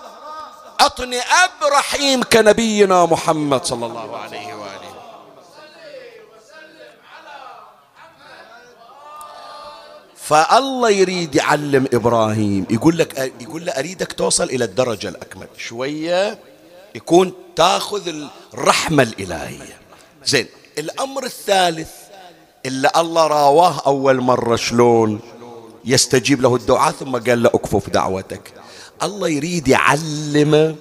اعطني أب رحيم كنبينا محمد صلى الله عليه وآله. فالله يريد يعلم إبراهيم. يقول لك يقول له أريدك توصل إلى الدرجة الأكمل. شوية يكون تاخذ الرحمة الإلهية. زين الأمر الثالث اللي الله راواه أول مرة شلون؟ يستجيب له الدعاء ثم قال له اكفف دعوتك. الله يريد يعلمه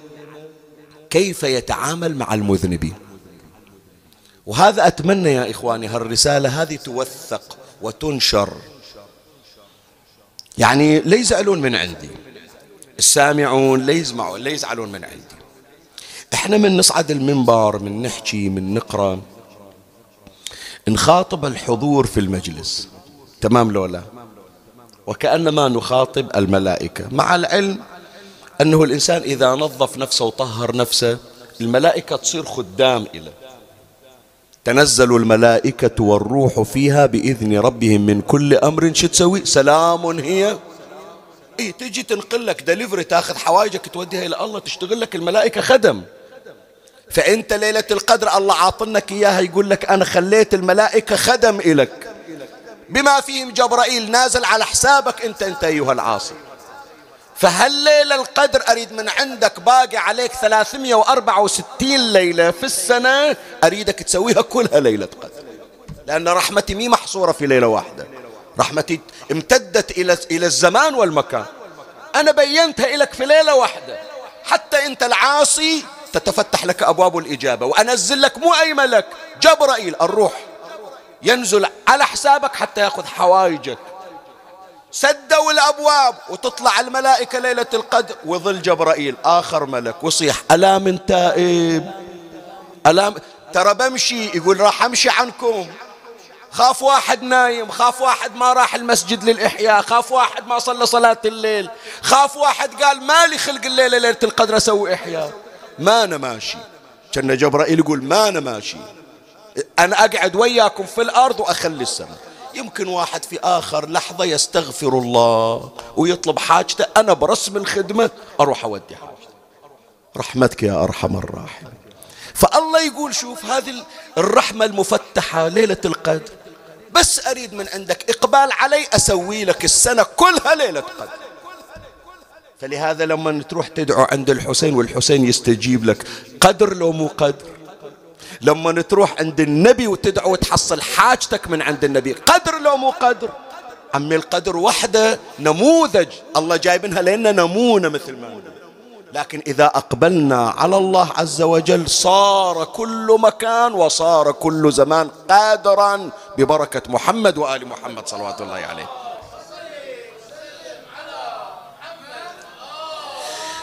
كيف يتعامل مع المذنبين. وهذا أتمنى يا إخواني هالرسالة هذه توثق وتنشر. يعني لا يزعلون من عندي. السامعون لا لا يزعلون من عندي. إحنا من نصعد المنبر من نحكي من نقرأ. نخاطب الحضور في المجلس. تمام لولا؟ وكأنما نخاطب الملائكة. مع العلم أنه الإنسان إذا نظف نفسه وطهر نفسه الملائكة تصير خدام إليه. تنزل الملائكة والروح فيها بإذن ربهم من كل أمر. شو تسوي؟ سلام هي. إيه تجي تنقل لك دليفري تاخذ حوايجك توديها إلى الله تشتغل لك الملائكة خدم. فأنت ليلة القدر الله عاطنك إياها يقول لك أنا خليت الملائكة خدم إلك. بما فيهم جبرائيل نازل على حسابك أنت أنت أيها العاصي. فهالليلة القدر أريد من عندك باقي عليك 364 ليلة في السنة أريدك تسويها كلها ليلة قدر. لأن رحمتي مي محصورة في ليلة واحدة. رحمتي امتدت إلى إلى الزمان والمكان. أنا بينتها لك في ليلة واحدة. حتى أنت العاصي تتفتح لك أبواب الإجابة وأنزل لك مو أي ملك. جبرائيل الروح. ينزل على حسابك حتى يأخذ حوائجك سدوا الأبواب وتطلع الملائكة ليلة القدر وظل جبرائيل. آخر ملك وصيح ألا من تائب؟ ألا ترى بمشي يقول راح أمشي عنكم. خاف واحد نايم خاف واحد ما راح المسجد للإحياء خاف واحد ما صلى صلاة الليل خاف واحد قال ما لي خلق الليلة ليلة القدر أسوي إحياء. ما أنا ماشي. كأن جبرائيل يقول ما أنا ماشي. أنا أقعد وياكم في الأرض وأخلي السماء. يمكن واحد في آخر لحظة يستغفر الله ويطلب حاجته أنا برسم الخدمة أروح أودي حاجته. رحمتك يا أرحم الراحمين. فالله يقول شوف هذه الرحمة المفتحة ليلة القدر. بس أريد من عندك إقبال علي أسوي لك السنة كلها ليلة قدر. فلهذا لما تروح تدعو عند الحسين والحسين يستجيب لك. قدر لو مو قدر. لما تروح عند النبي وتدعو وتحصل حاجتك من عند النبي قدر لو مو قدر؟ عمي القدر وحده نموذج الله جايبنها لنا نمونة مثل ما نقول. لكن إذا أقبلنا على الله عز وجل صار كل مكان وصار كل زمان قادرا ببركة محمد وآل محمد صلوات الله عليه.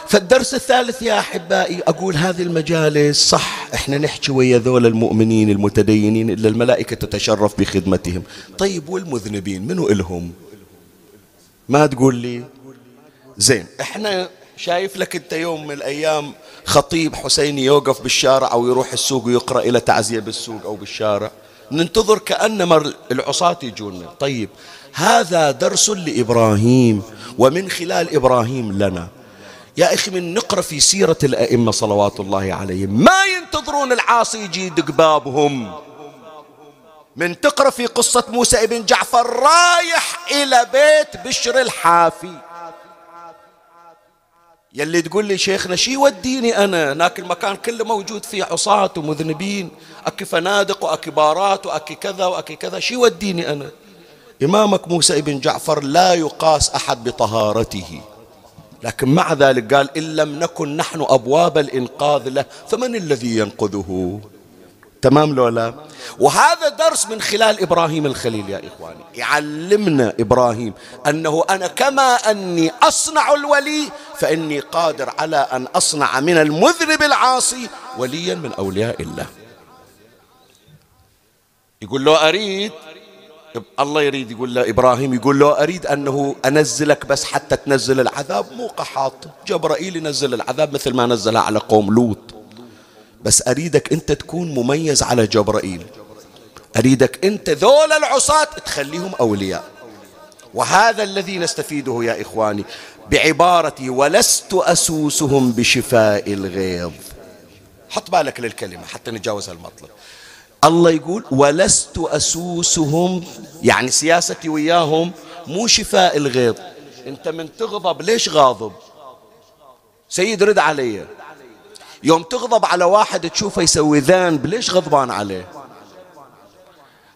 فالدرس الثالث يا أحبائي أقول هذه المجالس صح إحنا نحكي ويا ذول المؤمنين المتدينين إلا الملائكة تتشرف بخدمتهم. طيب والمذنبين منو إلهم؟ ما تقول لي؟ زين إحنا شايف لك أنت يوم من الأيام خطيب حسيني يوقف بالشارع أو يروح السوق ويقرأ إلى تعزية بالسوق أو بالشارع. ننتظر كأنما العصاة يجونا طيب هذا درس لإبراهيم ومن خلال إبراهيم لنا. يا أخي من نقرأ في سيرة الأئمة صلوات الله عليهم. ما ينتظرون العاصي يجي يدق بابهم من تقرأ في قصة موسى ابن جعفر رايح إلى بيت بشر الحافي. يلي تقول لي شيخنا شي يوديني أنا؟ هناك المكان كله موجود فيه عصاة ومذنبين. أكي فنادق وأكي بارات وأكي كذا وأكي كذا. شي يوديني أنا؟ إمامك موسى ابن جعفر لا يقاس أحد بطهارته. لكن مع ذلك قال إن لم نكن نحن أبواب الإنقاذ له فمن الذي ينقذه؟ تمام لولا وهذا درس من خلال إبراهيم الخليل يا إخواني. يعلمنا إبراهيم أنه أنا كما أني أصنع الولي فإني قادر على أن أصنع من المذنب العاصي وليا من أولياء الله. يقول له أريد الله يريد يقول له إبراهيم يقول له أريد أنه أنزلك بس حتى تنزل العذاب. مو قحاط جبرائيل ينزل العذاب مثل ما نزلها على قوم لوط. بس أريدك أنت تكون مميز على جبرائيل. أريدك أنت ذول العصاة تخليهم أولياء. وهذا الذي نستفيده يا إخواني بعبارتي ولست أسوسهم بشفاء الغيظ. حط بالك للكلمة حتى نتجاوز المطلب الله يقول ولست أسوسهم يعني سياستي وياهم مو شفاء الغيظ. انت من تغضب ليش غاضب؟ سيد رد علي. يوم تغضب على واحد تشوفه يسوي ذنب ليش غضبان عليه؟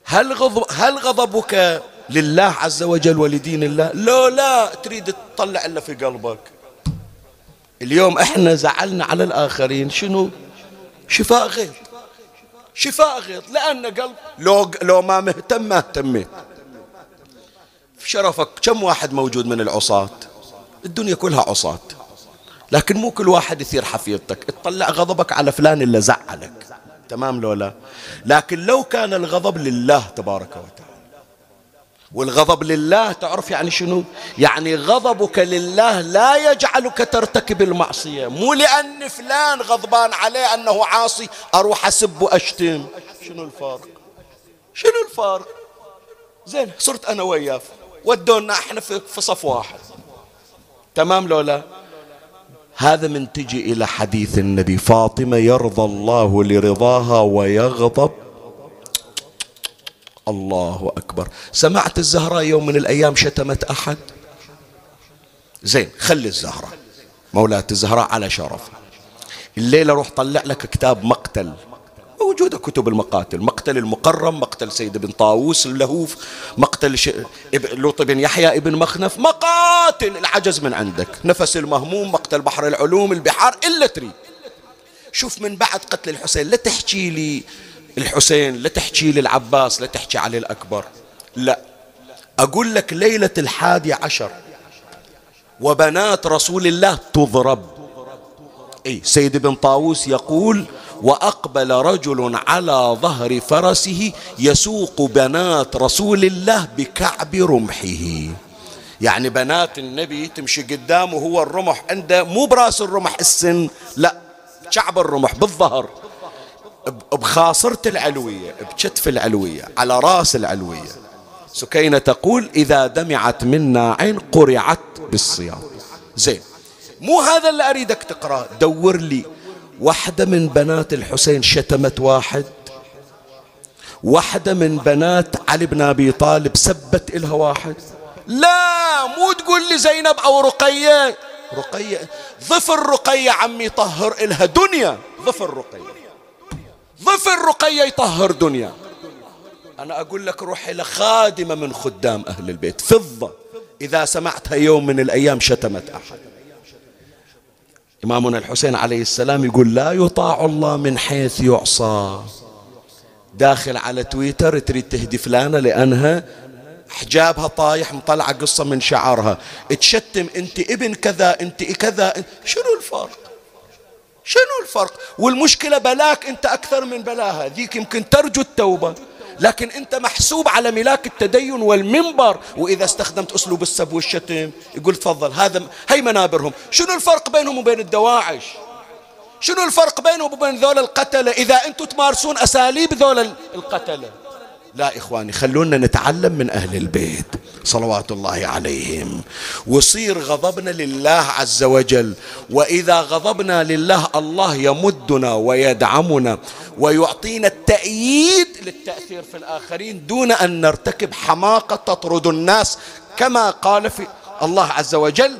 هل غضب هل غضبك لله عز وجل ولدين الله؟ لا لا تريد تطلع إلا في قلبك. اليوم إحنا زعلنا على الآخرين شنو؟ شفاء غيظ. شفاء غيظ لأن قلب لو, لو ما مهتم ما اهتميت في شرفك كم واحد موجود من العصاة؟ الدنيا كلها عصاة. لكن مو كل واحد يثير حفيظتك. تطلع غضبك على فلان اللي زعلك. تمام لولا؟ لكن لو كان الغضب لله تبارك وتعالى. والغضب لله تعرف يعني شنو؟ يعني غضبك لله لا يجعلك ترتكب المعصية. مو لأن فلان غضبان عليه أنه عاصي أروح أسب وأشتم. شنو الفرق شنو الفرق زين صرت أنا وياه ودونا إحنا في صف واحد. تمام لو لا؟ هذا من تجي إلى حديث النبي. فاطمة يرضى الله لرضاها ويغضب الله أكبر. سمعت الزهراء يوم من الأيام شتمت أحد؟ زين خلي الزهراء. مولاة الزهراء على شرف. الليلة روح طلع لك كتاب مقتل. موجودة كتب المقاتل. مقتل المقرم مقتل سيد بن طاووس اللهوف مقتل ش... لوط بن يحيى ابن مخنف. مقاتل العجز من عندك. نفس المهموم مقتل بحر العلوم البحار إلا تريد. شوف من بعد قتل الحسين لا تحكي لي الحسين لا تحكي لي العباس لا تحكي علي الأكبر. لا. أقول لك ليلة الحادي عشر. وبنات رسول الله تضرب. أي سيد بن طاووس يقول وأقبل رجل على ظهر فرسه يسوق بنات رسول الله بكعب رمحه. يعني بنات النبي تمشي قدامه هو الرمح عنده مو براس الرمح السن لا شعب الرمح بالظهر. بخاصرة العلوية بكتف العلوية على راس العلوية. سكينة تقول إذا دمعت منا عين قرعت بالصيام. زين. مو هذا اللي أريدك تقرأ دور لي. واحدة من بنات الحسين شتمت واحد. واحدة من بنات علي بن أبي طالب سبت إلها واحد. لا مو تقول لي زينب أو رقية. رقية. ظفر رقية عمي طهر إلها دنيا. ظفر رقية ظفر رقية يطهر دنيا. أنا أقول لك روح إلى خادمة من خدام أهل البيت. فضة. إذا سمعتها يوم من الأيام شتمت أحد. إمامنا الحسين عليه السلام يقول لا يطاع الله من حيث يعصى. داخل على تويتر تريد تهدي فلانة لأنها حجابها طايح مطلعة قصة من شعرها تشتم أنت ابن كذا أنت كذا شنو الفرق؟ الفرق. والمشكلة بلاك أنت أكثر من بلاها. ذيك يمكن ترجو التوبة. لكن أنت محسوب على ملاك التدين والمنبر. وإذا استخدمت أسلوب السب والشتم يقول تفضل هذا هي منابرهم. شنو الفرق بينهم وبين الدواعش؟ شنو الفرق بينهم وبين ذول القتلة؟ إذا أنتم تمارسون أساليب ذول القتلة. لا إخواني خلونا نتعلم من أهل البيت. صلوات الله عليهم. وصير غضبنا لله عز وجل. وإذا غضبنا لله الله يمدنا ويدعمنا ويعطينا التأييد للتأثير في الآخرين دون أن نرتكب حماقة تطرد الناس. كما قال في الله عز وجل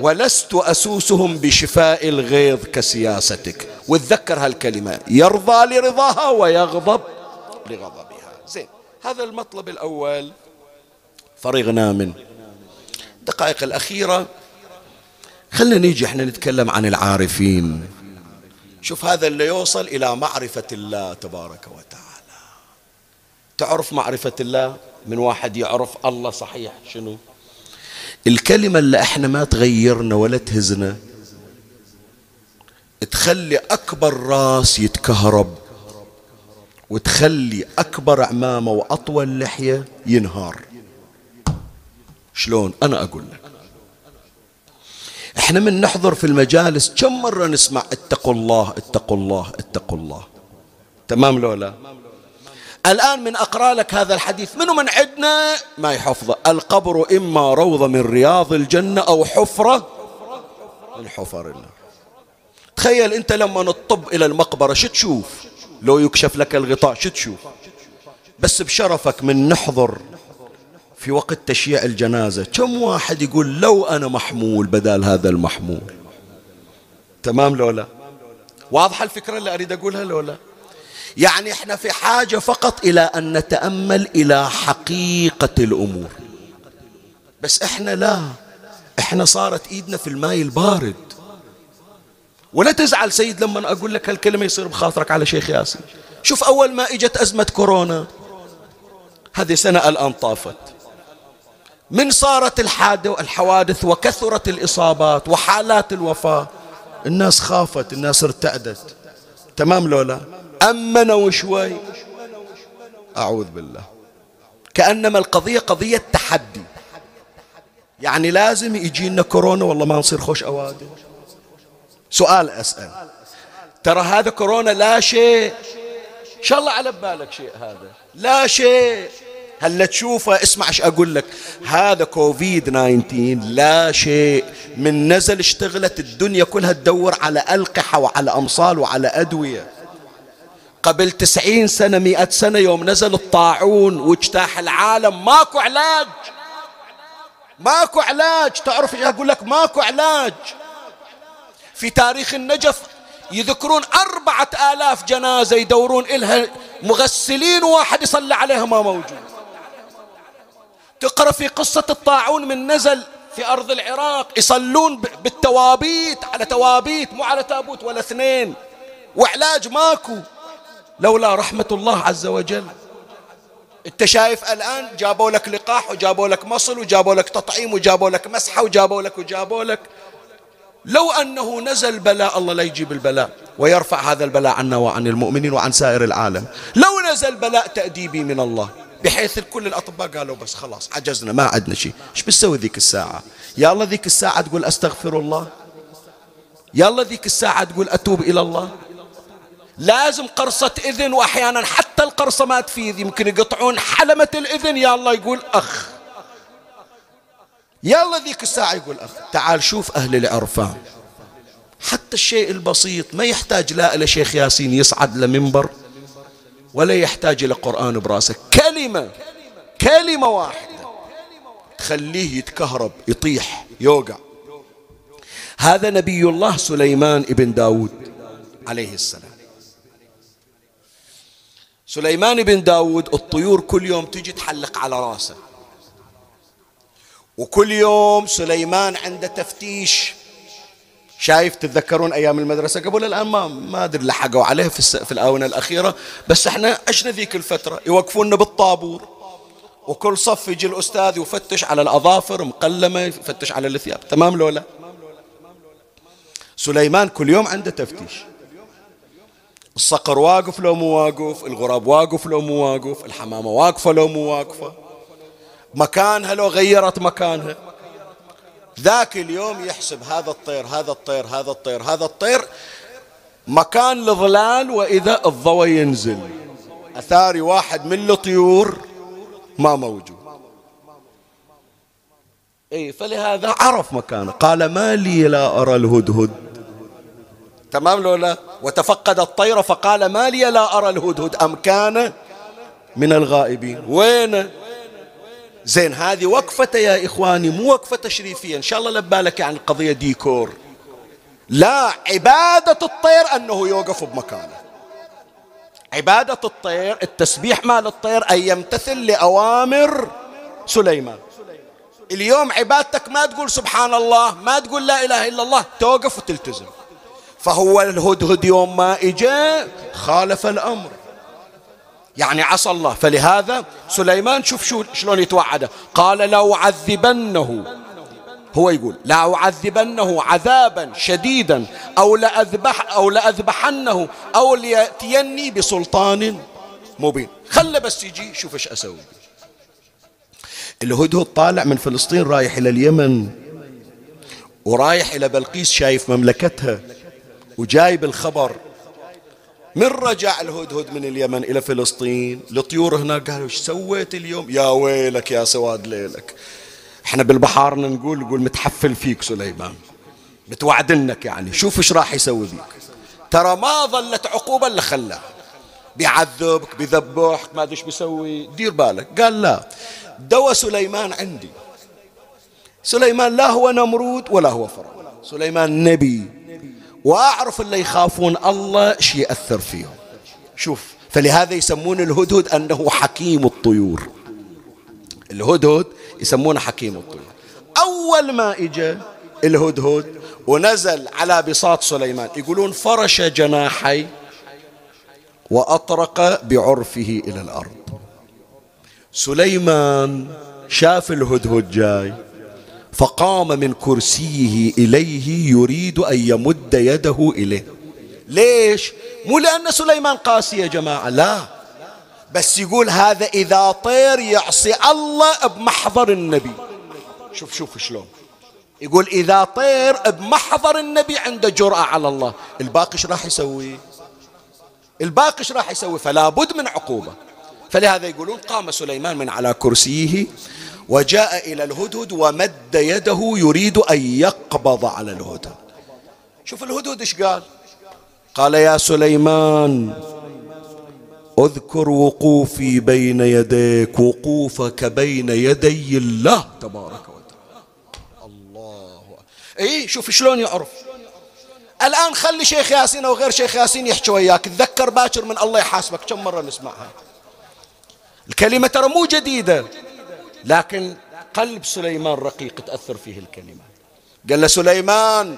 ولست أسوسهم بشفاء الغيظ كسياستك. وتذكر هالكلمة يرضى لرضاها ويغضب لغضبها. زين. هذا المطلب الأول. فرغنا من الدقائق الأخيرة. خلنا نيجي إحنا نتكلم عن العارفين. شوف هذا اللي يوصل إلى معرفة الله تبارك وتعالى. تعرف معرفة الله؟ من واحد يعرف الله صحيح شنو؟ الكلمة اللي إحنا ما تغيرنا ولا تهزنا تخلي أكبر راس يتكهرب. وتخلي أكبر عمامة وأطول لحية ينهار. شلون؟ أنا أقول لك. إحنا من نحضر في المجالس كم مرة نسمع اتقوا الله اتقوا الله اتقوا الله. تمام لو لا؟ الآن من أقرأ لك هذا الحديث. منو من عندنا ما يحفظه القبر إما روضة من رياض الجنة أو حفرة من حفر النار. تخيل أنت لما نطب إلى المقبرة شو تشوف؟ لو يكشف لك الغطاء شو تشوف؟ بس بشرفك من نحضر في وقت تشييع الجنازة. كم واحد يقول لو أنا محمول بدال هذا المحمول؟ تمام لولا واضحة الفكرة اللي أريد أقولها لولا يعني إحنا في حاجة فقط إلى أن نتأمل إلى حقيقة الأمور. بس إحنا لا. إحنا صارت إيدنا في الماء البارد. ولا تزعل سيد لما أقول لك هالكلمة يصير بخاطرك على شيخ ياسين شوف أول ما إجت أزمة كورونا هذه سنة الآن طافت. من صارت الحوادث وكثرت الإصابات وحالات الوفاة الناس خافت الناس ارتعدت تمام لولا؟ أمنوا شوي. أعوذ بالله. كأنما القضية قضية تحدي. يعني لازم يجينا كورونا والله ما نصير خوش أوادم. سؤال أسأل. ترى هذا كورونا لا شيء. إن شاء الله على بالك شيء هذا. لا شيء. هلا تشوفه؟ اسمع إيش أقول لك. هذا كوفيد 19 لا شيء. من نزل اشتغلت الدنيا كلها تدور على ألقحة وعلى أمصال وعلى أدوية. قبل تسعين سنة مئة سنة يوم نزل الطاعون واجتاح العالم. ماكو علاج. ماكو علاج. تعرف إيش أقول لك؟ ماكو علاج. في تاريخ النجف يذكرون أربعة آلاف جنازة يدورون إلها مغسلين واحد يصلي عليها ما موجود. تقرأ في قصة الطاعون من نزل في أرض العراق يصلون بالتوابيت على توابيت مو على تابوت ولا اثنين. وعلاج ماكو. لولا رحمة الله عز وجل. انت شايف الآن جابوا لك لقاح وجابوا لك مصل وجابوا لك تطعيم وجابوا لك مسحة وجابوا لك وجابوا لك لو أنه نزل بلاء الله لا يجيب البلاء ويرفع هذا البلاء عنا وعن المؤمنين وعن سائر العالم. لو نزل بلاء تأديبي من الله بحيث كل الأطباء قالوا بس خلاص عجزنا ما عندنا شيء. إيش بتسوي ذيك الساعة؟ يا الله ذيك الساعة تقول أستغفر الله؟ يا الله ذيك الساعة تقول أتوب إلى الله؟ لازم قرصة إذن وأحيانا حتى القرصة ما تفيد يمكن يقطعون حلمة الإذن يا الله يقول أخ. الله ذيك الساعة يقول أخ تعال شوف أهل العرفان. حتى الشيء البسيط ما يحتاج لا إلى شيخ ياسين يصعد لمنبر ولا يحتاج إلى قرآن براسه. كلمة كلمة واحدة تخليه يتكهرب يطيح يوقع. هذا نبي الله سليمان ابن داود عليه السلام. سليمان بن داود الطيور كل يوم تجي تحلق على راسه. وكل يوم سليمان عنده تفتيش. شايف تتذكرون أيام المدرسة؟ قبل الآن ما ما أدري لحقوا عليه في, في الآونة الأخيرة. بس إحنا عشنا ذيك الفترة. يوقفونا بالطابور. وكل صف يجي الأستاذ يفتش على الأظافر مقلمة يفتش على الثياب. تمام لولا سليمان كل يوم عنده تفتيش. الصقر واقف لو مو واقف الغراب واقف لو مو واقف الحمامة واقفة لو مو واقفة. مكانها لو غيرت مكانها. ذاك اليوم يحسب هذا الطير هذا الطير هذا الطير هذا الطير مكان الظلال وإذا الضوء ينزل. أثاري واحد من الطيور ما موجود. إي فلهذا عرف مكانه. قال ما لي لا أرى الهدهد. تمام لو لا؟ وتفقد الطير فقال ما لي لا أرى الهدهد. أم كان من الغائبين؟ وين؟ زين هذه وقفة يا إخواني مو وقفة تشريفية إن شاء الله لبالك عن القضية ديكور. لا عبادة الطير أنه يوقف بمكانه. عبادة الطير التسبيح مال الطير أن يمتثل لأوامر سليمان. اليوم عبادتك ما تقول سبحان الله ما تقول لا إله إلا الله توقف وتلتزم. فهو الهدهد يوم ما اجى خالف الأمر. يعني عصى الله. فلهذا سليمان شوف شو شلون يتوعده. قال لأعذبنه. هو يقول لأعذبنه عذابا شديدا أو لأذبح أو لأذبحنه أو ليأتيني بسلطان مبين. خله بس يجي شوف إيش أسوي. الهدهد طالع من فلسطين رايح إلى اليمن ورايح إلى بلقيس شايف مملكتها وجايب الخبر. من رجع الهدهد من اليمن إلى فلسطين. الطيور هناك قالوا إيش سويت اليوم؟ يا ويلك يا سواد ليلك. إحنا بالبحار نقول نقول متحفل فيك سليمان متوعدنك يعني. شوف إيش راح يسوي بيك. ترى ما ظلت عقوبة إلا خلاه بيعذبك بيذبحك ما أدري إيش بيسوي. دير بالك. قال لا دواء سليمان عندي. سليمان لا هو نمرود ولا هو فرعون سليمان نبي. وأعرف اللي يخافون الله إيش يأثر فيهم. شوف فلهذا يسمون الهدهد أنه حكيم الطيور. الهدهد يسمونه حكيم الطيور. أول ما إجا الهدهد ونزل على بساط سليمان يقولون فرش جناحي وأطرق بعرفه إلى الأرض. سليمان شاف الهدهد جاي. فقام من كرسيه إليه يريد أن يمد يده إليه. ليش؟ مو لأن سليمان قاسي يا جماعة لا. بس يقول هذا إذا طير يعصي الله بمحضر النبي. شوف شوف شلون. يقول إذا طير بمحضر النبي عنده جرأة على الله. الباقي إيش راح يسوي؟ الباقي إيش راح يسوي؟ فلا بد من عقوبة. فلهذا يقولون قام سليمان من على كرسيه وجاء إلى الهدهد ومد يده يريد أن يقبض على الهدهد. شوف الهدهد إيش قال؟ قال يا سليمان اذكر وقوفي بين يديك وقوفك بين يدي الله تبارك وتعالى. الله اي شوف شلون يعرف. الآن خلي شيخ ياسين أو غير شيخ ياسين يحكي وياك. تذكر باكر من الله يحاسبك. كم مرة نسمعها؟ الكلمة ترى مو جديدة. لكن قلب سليمان رقيق تأثر فيه الكلمة. قال له سليمان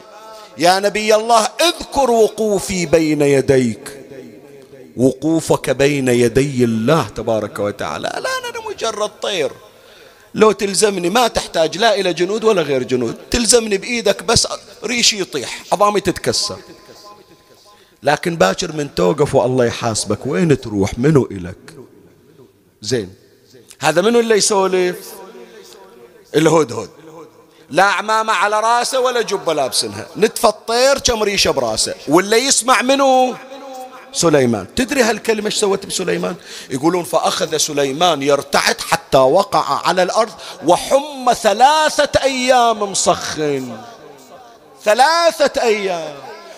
يا نبي الله اذكر وقوفي بين يديك. وقوفك بين يدي الله تبارك وتعالى. الآن أنا مجرد طير. لو تلزمني ما تحتاج لا إلى جنود ولا غير جنود. تلزمني بإيدك بس ريشي يطيح عظامي تتكسر. لكن باكر من توقف والله يحاسبك وين تروح؟ منو إلك؟ زين. هذا منو اللي يسولف؟ الهدهد لا عمامة على راسه ولا جبة لابسنها. نتف الطير كم ريشة براسه. واللي يسمع منه سليمان. تدري هالكلمة إيش سوت بسليمان؟ يقولون فأخذ سليمان يرتعد حتى وقع على الأرض وحم ثلاثة أيام مصخن. ثلاثة أيام.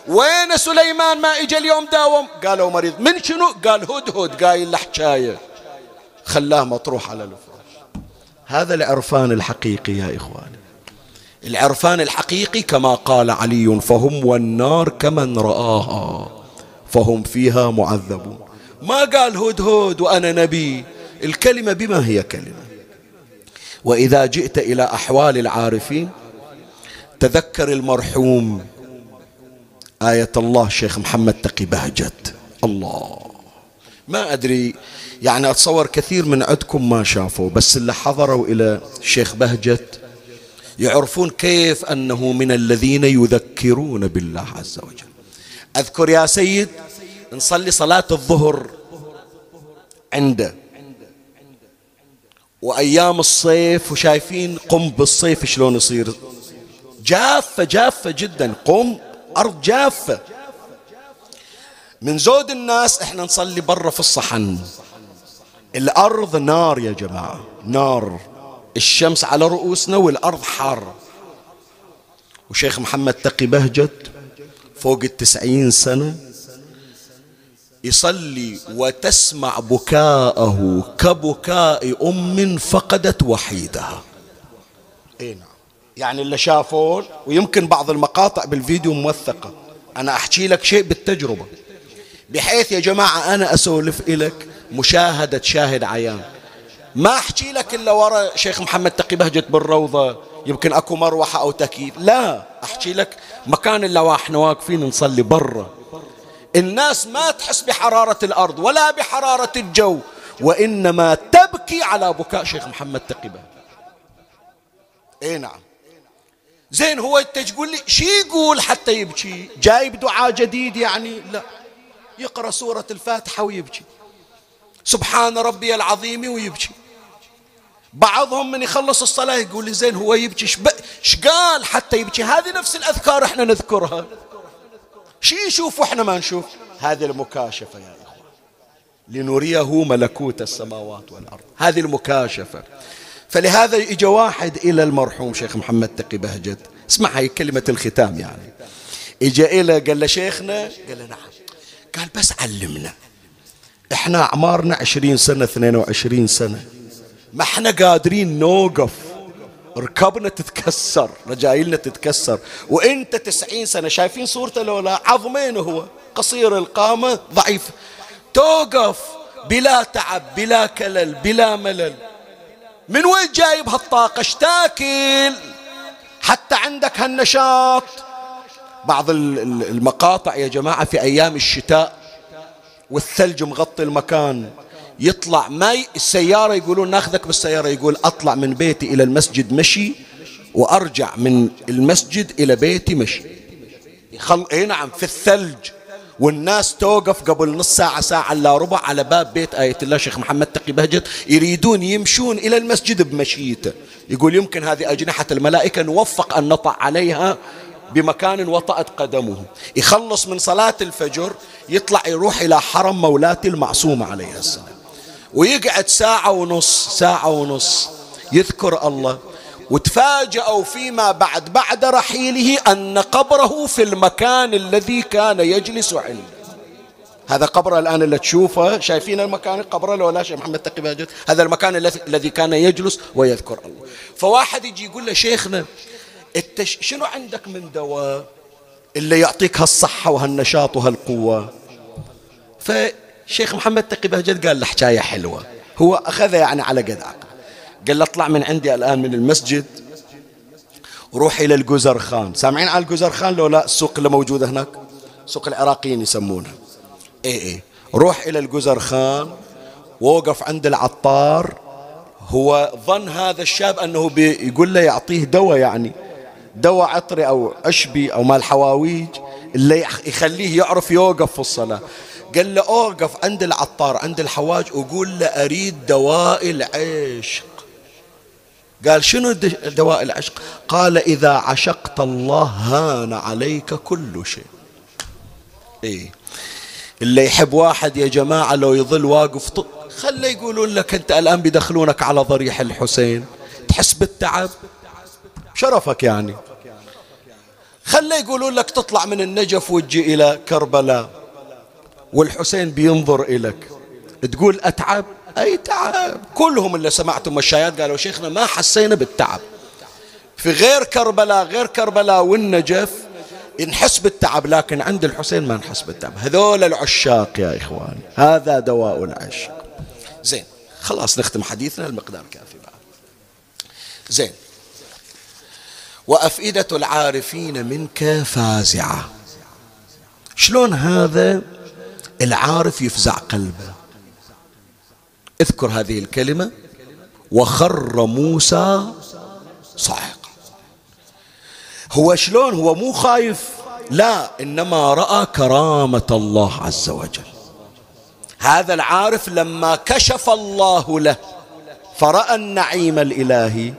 وين سليمان ما إجا اليوم داوم؟ قالوا مريض. من شنو؟ قال هدهد قايل حكاية. خلاه مطروح على الفراش. هذا العرفان الحقيقي يا إخواني. العرفان الحقيقي كما قال علي فهم والنار كمن رآها فهم فيها معذبون. ما قال هدهد وأنا نبي؟ الكلمة بما هي كلمة. وإذا جئت إلى أحوال العارفين تذكر المرحوم آية الله شيخ محمد تقي بهجت. الله. ما أدري يعني أتصور كثير من عندكم ما شافوا بس اللي حضروا إلى الشيخ بهجت يعرفون كيف أنه من الذين يذكرون بالله عز وجل. أذكر يا سيد نصلي صلاة الظهر عنده. وأيام الصيف وشايفين قم بالصيف شلون يصير؟ جافة جافة جدا. قم أرض جافة. من زود الناس إحنا نصلي برا في الصحن. الأرض نار يا جماعة نار. الشمس على رؤوسنا والأرض حارة وشيخ محمد تقي بهجت فوق التسعين سنة يصلي وتسمع بكاءه كبكاء أم فقدت وحيدها. نعم. يعني اللي شافون ويمكن بعض المقاطع بالفيديو موثقة. أنا أحكي لك شيء بالتجربة. بحيث يا جماعة أنا أسولف إلك مشاهدة شاهد عيان. ما أحكي لك إلا ورا شيخ محمد تقي بهجت بالروضة يمكن أكو مروحة أو تكييف لا أحكي لك مكان اللي إحنا واقفين نصلي برا. الناس ما تحس بحرارة الأرض ولا بحرارة الجو وإنما تبكي على بكاء شيخ محمد تقي بهجت إي نعم. زين هو أنت تقول لي شي يقول حتى يبكي؟ جايب دعاء جديد يعني؟ لا. يقرأ سورة الفاتحة ويبكي. سبحان ربي العظيم ويبكي. بعضهم من يخلص الصلاة يقول لي زين هو يبكي إيش قال؟ حتى يبكي. هذه نفس الأذكار إحنا نذكرها. شي يشوف وإحنا ما نشوف؟ هذه المكاشفة يا إخوان لنريه ملكوت السماوات والأرض. هذه المكاشفة. فلهذا اجى واحد إلى المرحوم شيخ محمد تقي بهجت. اسمع هاي كلمة الختام يعني. اجى إلى قال له شيخنا قال له نعم. قال بس علمنا. إحنا اعمارنا عشرين سنة اثنين وعشرين سنة. ما إحنا قادرين نوقف. ركبنا تتكسر رجايلنا تتكسر. وإنت تسعين سنة شايفين صورته لولا عظمين هو. قصير القامة ضعيف. توقف بلا تعب بلا كلل بلا ملل. من وين جايب هالطاقة؟ اشتاكل. حتى عندك هالنشاط. بعض المقاطع يا جماعة في أيام الشتاء والثلج مغطي المكان. يطلع ماي السيارة يقولون ناخذك بالسيارة يقول أطلع من بيتي إلى المسجد مشي وأرجع من المسجد إلى بيتي مشي. يخل... اي نعم في الثلج. والناس توقف قبل نص ساعة ساعة إلا ربع على باب بيت آية الله شيخ محمد تقي بهجت. يريدون يمشون إلى المسجد بمشيته يقول يمكن هذه أجنحة الملائكة نوفق أن نطع عليها بمكان وطأت قدمه. يخلص من صلاة الفجر يطلع يروح إلى حرم مولاته المعصومة عليه السلام. ويقعد ساعة ونص ساعة ونص. يذكر الله. وتفاجأوا فيما بعد بعد رحيله أن قبره في المكان الذي كان يجلس عنده هذا قبره الآن اللي تشوفه. شايفين المكان؟ قبره لو لا شيخ محمد تقي هذا المكان الذي كان يجلس ويذكر الله. فواحد يجي يقول له شيخنا انت شنو عندك من دواء اللي يعطيك هالصحة وهالنشاط وهالقوة؟ فشيخ محمد تقي بهجت قال له حكاية حلوة. هو أخذها يعني على قد عقل. قال له اطلع من عندي الآن من المسجد روح إلى الجزر خان. سامعين على الجزر خان لو لا؟ السوق اللي موجودة هناك؟ سوق العراقيين يسمونها اي اي روح إلى الجزر خان ووقف عند العطار. هو ظن هذا الشاب أنه بيقول له يعطيه دواء يعني. دواء عطري أو عشبي أو مال حواويج اللي يخليه يعرف يوقف في الصلاة. قال له أوقف عند العطار عند الحواج وقول له أريد دواء العشق. قال شنو دواء العشق؟ قال إذا عشقت الله هان عليك كل شيء. إيه. اللي يحب واحد يا جماعة لو يظل واقف خلي يقولون لك أنت الآن بيدخلونك على ضريح الحسين. تحس بالتعب؟ شرفك يعني. خلي يقولون لك تطلع من النجف وتجي إلى كربلاء والحسين بينظر إليك تقول أتعب؟ أي تعب. كلهم اللي سمعتم مشايات قالوا شيخنا ما حسينا بالتعب. في غير كربلاء غير كربلاء والنجف نحس بالتعب لكن عند الحسين ما نحس بالتعب. هذول العشاق يا إخواني هذا دواء العشق. زين خلاص نختم حديثنا المقدار كافي بعد. زين وأفئدة العارفين منك فازعة. شلون هذا؟ العارف يفزع قلبه. اذكر هذه الكلمة. وخر موسى صاعقا. هو شلون؟ هو مو خايف. لا إنما رأى كرامة الله عز وجل. هذا العارف لما كشف الله له فرأى النعيم الإلهي.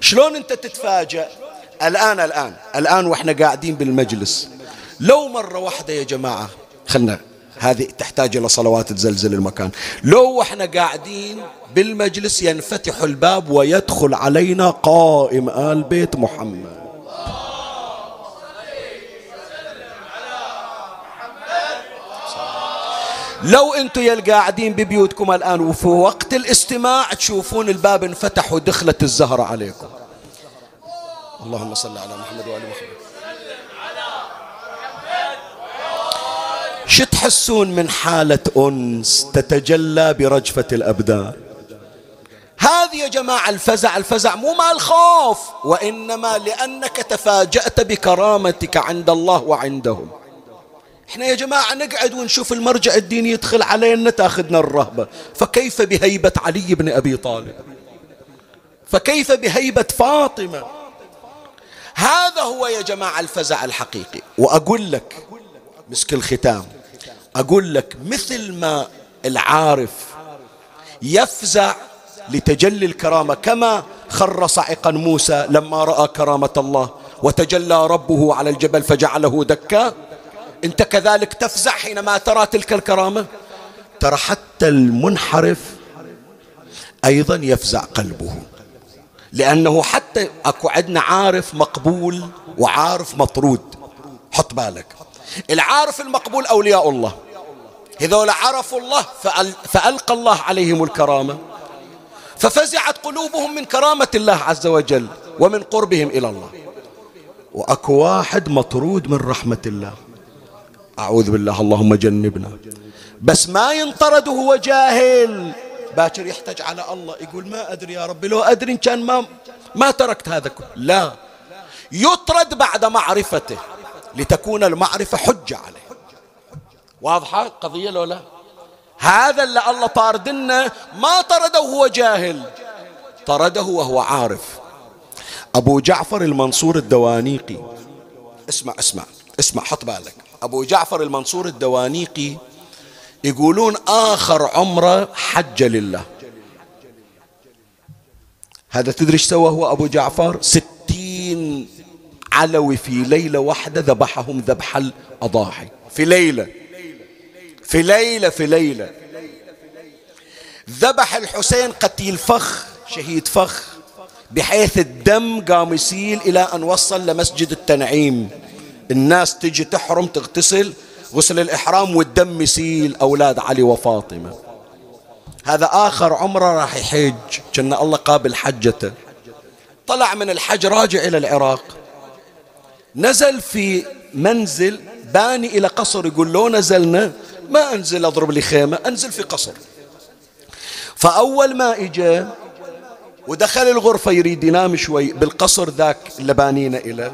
شلون أنت تتفاجأ؟ الآن الآن الآن وإحنا قاعدين بالمجلس. لو مرة واحدة يا جماعة خلنا هذه تحتاج إلى صلوات تزلزل المكان. لو إحنا قاعدين بالمجلس ينفتح الباب ويدخل علينا قائم آل بيت محمد. لو أنتم يا القاعدين ببيوتكم الآن وفي وقت الاستماع تشوفون الباب انفتح ودخلت الزهرة عليكم. اللهم صل على محمد وآل محمد. شو تحسون من حالة أنس تتجلى برجفة الأبدان. هذه يا جماعة الفزع الفزع مو مال خوف وإنما لأنك تفاجأت بكرامتك عند الله وعندهم. إحنا يا جماعة نقعد ونشوف المرجع الديني يدخل علينا تأخذنا الرهبة. فكيف بهيبة علي بن أبي طالب؟ فكيف بهيبة فاطمة؟ هذا هو يا جماعة الفزع الحقيقي. وأقول لك مسك الختام أقول لك مثل ما العارف يفزع لتجلي الكرامة كما خر صعقا موسى لما رأى كرامة الله وتجلى ربه على الجبل فجعله دكا. أنت كذلك تفزع حينما ترى تلك الكرامة؟ ترى حتى المنحرف أيضا يفزع قلبه. لأنه حتى أكو عندنا عارف مقبول وعارف مطرود. حط بالك. العارف المقبول أولياء الله. هذول عرفوا الله فألقى الله عليهم الكرامة. ففزعت قلوبهم من كرامة الله عز وجل ومن قربهم إلى الله. وأكو واحد مطرود من رحمة الله. أعوذ بالله اللهم جنبنا. بس ما ينطرد وهو جاهل. باكر يحتج على الله يقول ما أدري يا ربي لو أدري إن كان ما ما تركت هذا كله. لا. يطرد بعد معرفته لتكون المعرفة حجة عليه. واضحة قضية لو لا؟ هذا اللي الله طاردنا ما طرده وهو جاهل. طرده وهو عارف. أبو جعفر المنصور الدوانيقي اسمع اسمع اسمع حط بالك. أبو جعفر المنصور الدوانيقي يقولون آخر عمره حج لله. هذا تدري إيش سوى هو أبو جعفر؟ ستين علوي في ليلة واحدة ذبحهم ذبح الأضاحي. في ليلة. في ليلة في ليلة. ذبح الحسين قتيل فخ شهيد فخ بحيث الدم قام يسيل إلى أن وصل لمسجد التنعيم. الناس تجي تحرم تغتسل غسل الإحرام والدم يسيل أولاد علي وفاطمة. هذا آخر عمره راح يحج. كان الله قابل حجته. طلع من الحج راجع إلى العراق. نزل في منزل باني إلى قصر يقول لو نزلنا ما أنزل أضرب لي خيمة أنزل في قصر. فأول ما إجا ودخل الغرفة يريد ينام شوي بالقصر ذاك اللي بانينا إلى.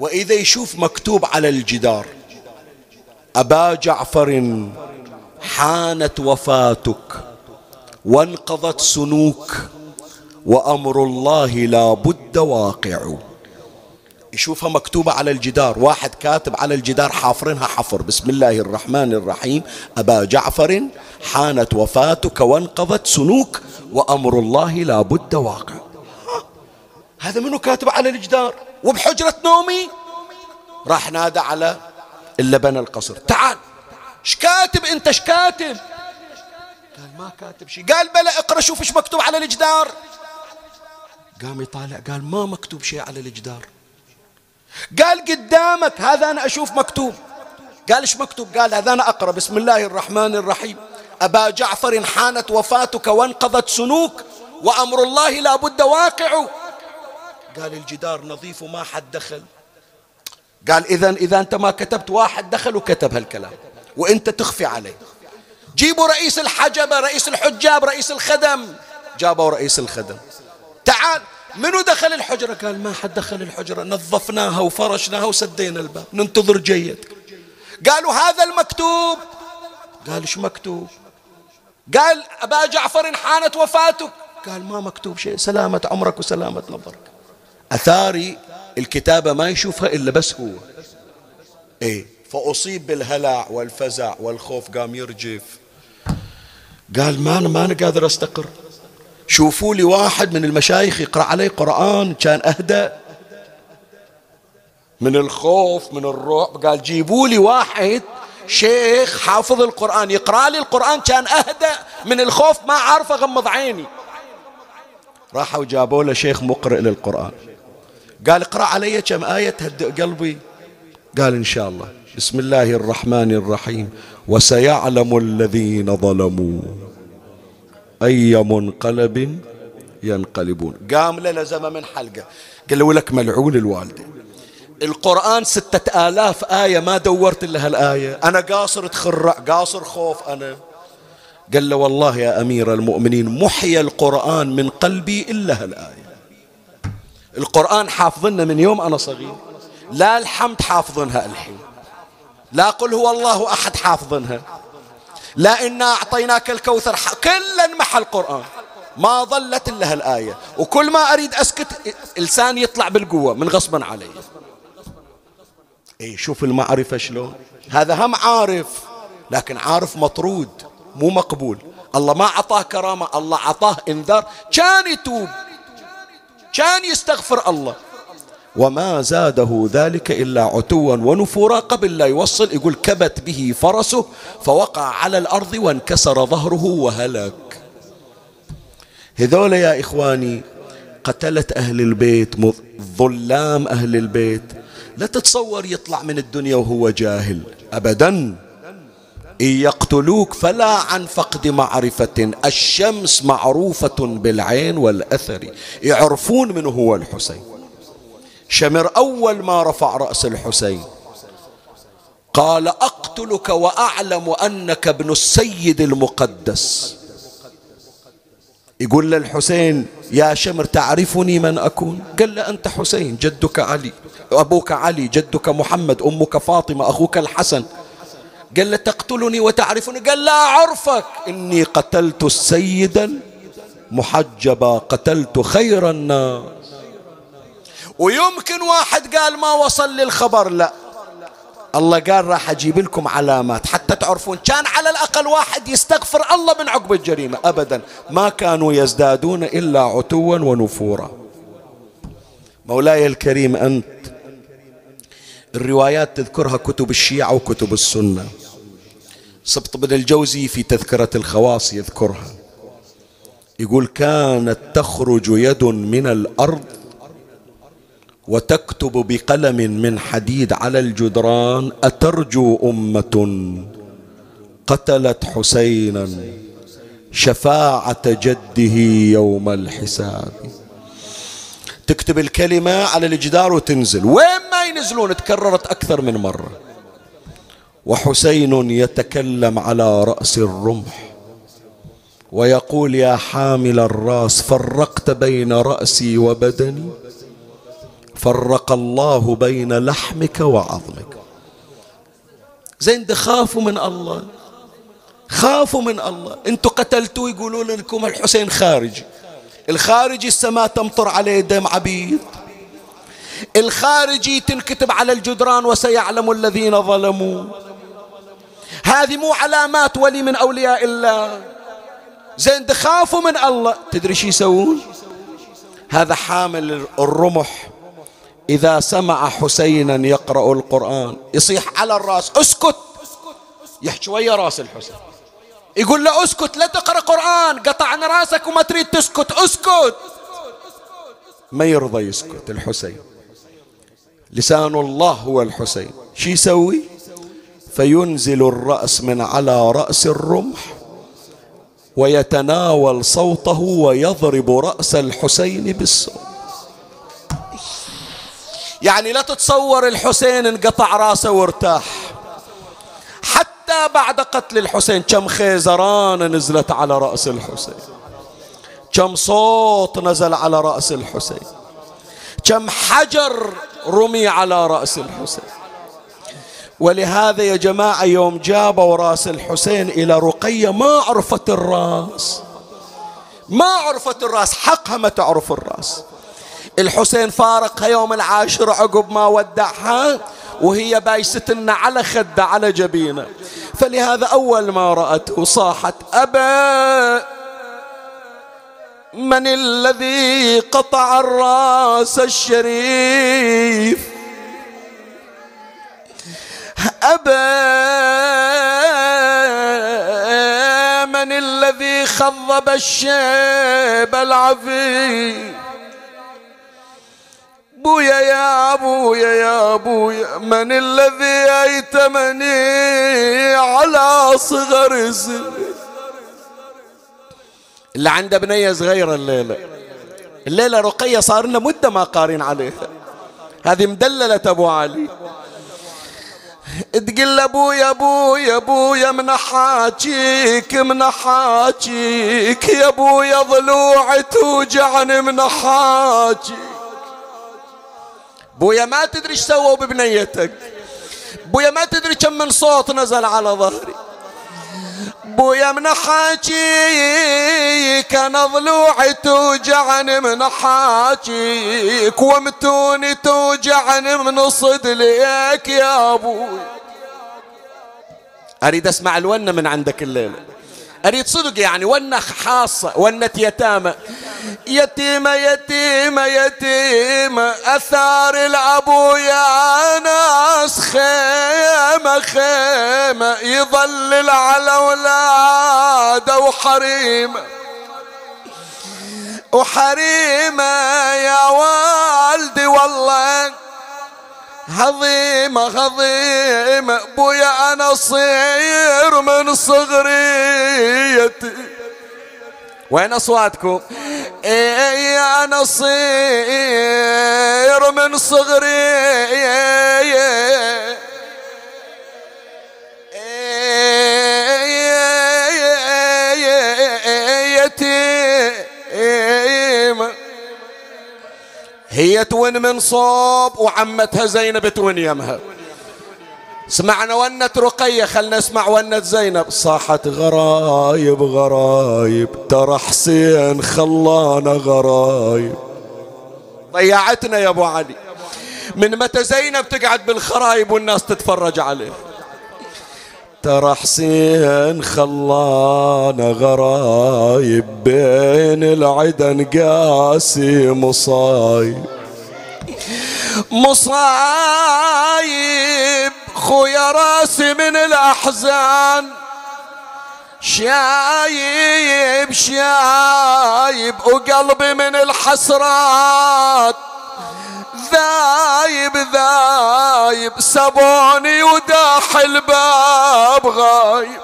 وإذا يشوف مكتوب على الجدار. أبا جعفر حانت وفاتك وانقضت سنوك وأمر الله لا بد واقع. يشوفها مكتوبة على الجدار واحد كاتب على الجدار حافرينها حفر. بسم الله الرحمن الرحيم. أبا جعفر حانت وفاتك وانقضت سنوك وأمر الله لا بد واقع. هذا منو كاتب على الجدار؟ وبحجرة نومي؟ راح نادى على اللي بنى القصر. تعال. إيش كاتب أنت؟ إيش كاتب؟ قال ما كاتب شيء. قال بلا اقرأ شوف إيش مكتوب على الجدار. قام يطالع قال ما مكتوب شيء على الجدار. قال قدامك هذا أنا أشوف مكتوب. قال إيش مكتوب؟ قال هذا أنا أقرأ. بسم الله الرحمن الرحيم. أبا جعفر حانت وفاتك وانقضت سنوك وأمر الله لا بد واقع. قال الجدار نظيف وما حد دخل. قال إذا إذا أنت ما كتبت واحد دخل وكتب هالكلام وأنت تخفي عليه. جيبوا رئيس الحجبة رئيس الحجاب رئيس الخدم. جابوا رئيس الخدم. تعال منو دخل الحجرة؟ قال ما حد دخل الحجرة. نظفناها وفرشناها وسدينا الباب. ننتظر جيد. قالوا هذا المكتوب. قال إيش مكتوب؟ قال أبا جعفر حانت وفاتك. قال ما مكتوب شيء. سلامة عمرك وسلامة نظرك. أثاري الكتابة ما يشوفها إلا بس هو. إيه. فأصيب بالهلع والفزع والخوف قام يرجف. قال ما أنا ما أنا قادر أستقر. شوفوا لي واحد من المشايخ يقرأ علي قرآن كان أهدى. من الخوف من الرعب قال جيبوا لي واحد شيخ حافظ القرآن يقرأ لي القرآن كان أهدى. من الخوف ما عارف أغمض عيني. راحوا جابوا له شيخ مقرئ للقرآن. قال اقرأ علي كم آية تهدئ قلبي. قال إن شاء الله. بسم الله الرحمن الرحيم. وسيعلم الذين ظلموا أي منقلب ينقلبون. قام لزم من حلقة. قال له لك ملعون الوالدة. القرآن ستة آلاف آية ما دورت إلا هالآية. أنا قاصر تخرع قاصر خوف أنا. قال له والله يا أمير المؤمنين محي القرآن من قلبي إلا هالآية. القرآن حافظنا من يوم أنا صغير. لا الحمد حافظنها الحين. لا قل هو الله أحد حافظنها. لا إنا أعطيناك الكوثر كلا محى القرآن. ما ظلت إلا هالآية. وكل ما أريد أسكت لساني يطلع بالقوة من غصبا علي. اي شوف المعرفة شلون. هذا هم عارف لكن عارف مطرود مو مقبول. الله ما أعطاه كرامة الله أعطاه إنذار. كان يتوب. كان يستغفر الله. وما زاده ذلك إلا عتوا ونفورا قبل لا يوصل يقول كبت به فرسه فوقع على الأرض وانكسر ظهره وهلك. هذول يا إخواني قتلت أهل البيت ظلام أهل البيت. لا تتصور يطلع من الدنيا وهو جاهل أبدا. إن يقتلوك فلا عن فقد معرفة. الشمس معروفة بالعين والأثر. يعرفون من هو الحسين. شمر أول ما رفع رأس الحسين. قال أقتلك وأعلم أنك ابن السيد المقدس. يقول للحسين يا شمر تعرفني من أكون؟ قال له أنت حسين جدك علي. أبوك علي جدك محمد أمك فاطمة أخوك الحسن. قال له تقتلني وتعرفني. قال لا أعرفك. إني قتلت السيد محجبا قتلت خير الناس. ويمكن واحد قال ما وصل للخبر لا. الله قال راح أجيب لكم علامات حتى تعرفون. كان على الأقل واحد يستغفر الله من عقب الجريمة. أبدا. ما كانوا يزدادون إلا عتوا ونفورا. مولاي الكريم أنت الروايات تذكرها كتب الشيعة وكتب السنة. سبط بن الجوزي في تذكرة الخواص يذكرها. يقول كانت تخرج يد من الأرض وتكتب بقلم من حديد على الجدران أترجو أمة قتلت حسينا شفاعة جده يوم الحساب. تكتب الكلمة على الجدار وتنزل. وين ما ينزلون تكررت أكثر من مرة. وحسين يتكلم على رأس الرمح ويقول يا حامل الراس فرقت بين رأسي وبدني فرق الله بين لحمك وعظمك. زين خافوا من الله خافوا من الله. أنتوا قتلتوا يقولوا لكم الحسين خارجي الخارجي السماء تمطر عليه دم عبيد. الخارجي تنكتب على الجدران وسيعلم الذين ظلموا. هذه مو علامات ولي من أولياء الله. زين خافوا من الله. تدري شو يسوون؟ هذا حامل الرمح. إذا سمع حسينا يقرأ القرآن. يصيح على الرأس اسكت. يحكي ويا رأس الحسين. يقول له اسكت لا تقرأ قرآن قطعنا رأسك وما تريد تسكت اسكت. ما يرضى يسكت الحسين. لسان الله هو الحسين. شو يسوي؟ فينزل الرأس من على رأس الرمح ويتناول صوته ويضرب رأس الحسين بالصوت. يعني لا تتصور الحسين انقطع رأسه وارتاح. حتى بعد قتل الحسين كم خيزران نزلت على رأس الحسين. كم صوت نزل على رأس الحسين. كم حجر رمي على رأس الحسين. ولهذا يا جماعة يوم جابوا راس الحسين إلى رقية ما عرفت الرأس. ما عرفت الرأس حقها ما تعرف الرأس. الحسين فارقها يوم العاشر عقب ما ودعها وهي بايستنا على خدة على جبينة. فلهذا أول ما رأته صاحت أبا من الذي قطع الرأس الشريف؟ أبا من الذي خضب الشيب العفيف؟ بويا يا أبويا يا أبويا من الذي أيتمني على صغر سن اللي عنده بنية صغيرة الليلة. الليلة رقية صار لنا مدة ما قارين عليها. هذه مدللة أبو علي. تقول أبويا أبويا أبويا من حاجيك من حاجيك. يا أبويا ضلوعي توجعني من حاجيك. بويا ما تدري إيش سووا ببنيتك. بويا ما تدري كم من صوت نزل على ظهري. بويا من حاجيك أنا ضلوعي توجعني من حاجيك ومتوني توجعني من صدليك يا أبوي. أريد أسمع الونة من عندك الليلة. أريد صدق يعني ونة خاصة ونة يتامى. يتيمة يتيمة يتيمة أثار الأبو يا ناس خيمة خيمة يظلل على أولاده وحريمة وحريمة يا والدي والله عظيمة عظيمة بويا أنا صير من صغريتي وين أصواتكم إيه أنا صير من صغريتي هي تون من صوب وعمتها زينب تون يمها. سمعنا ونة رقية خلنا نسمع ونة زينب. صاحت غرايب غرايب ترى حسين خلانا غرايب. ضيعتنا يا أبو علي. من متى زينب تقعد بالخرايب والناس تتفرج عليه؟ ترى حسين خلانا غرايب بين العدن قاسي مصايب. مصايب خويا راسي من الأحزان. شايب شايب وقلبي من الحسرات. ذايب ذايب سبوني وداح الباب غايب.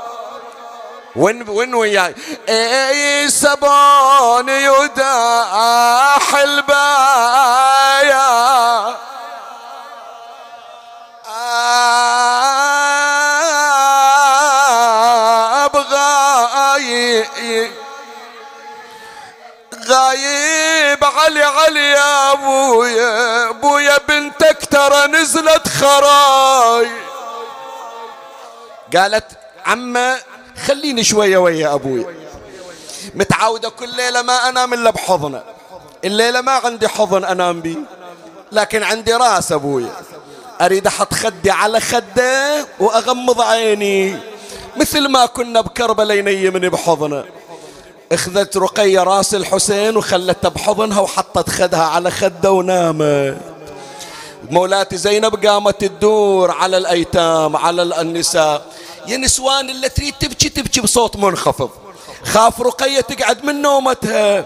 وين وين وياي؟ إي سبوني وداح الباب غايب علي علي. أبويا أبويا بنتك ترى نزلت خراي. قالت عمه خليني شوية ويا أبويا. متعودة كل ليلة ما أنام إلا بحضنة. الليلة ما عندي حضن أنام بيه. لكن عندي راس أبويا. أريد أحط خدي على خده وأغمض عيني. مثل ما كنا بكربلاء ينيمني بحضنة. اخذت رقية راس الحسين وخلتها بحضنها وحطت خدها على خده ونامت. مولاتي زينب قامت تدور على الأيتام على النساء. يا نسوان اللي تريد تبكي تبكي بصوت منخفض. خاف رقية تقعد من نومتها.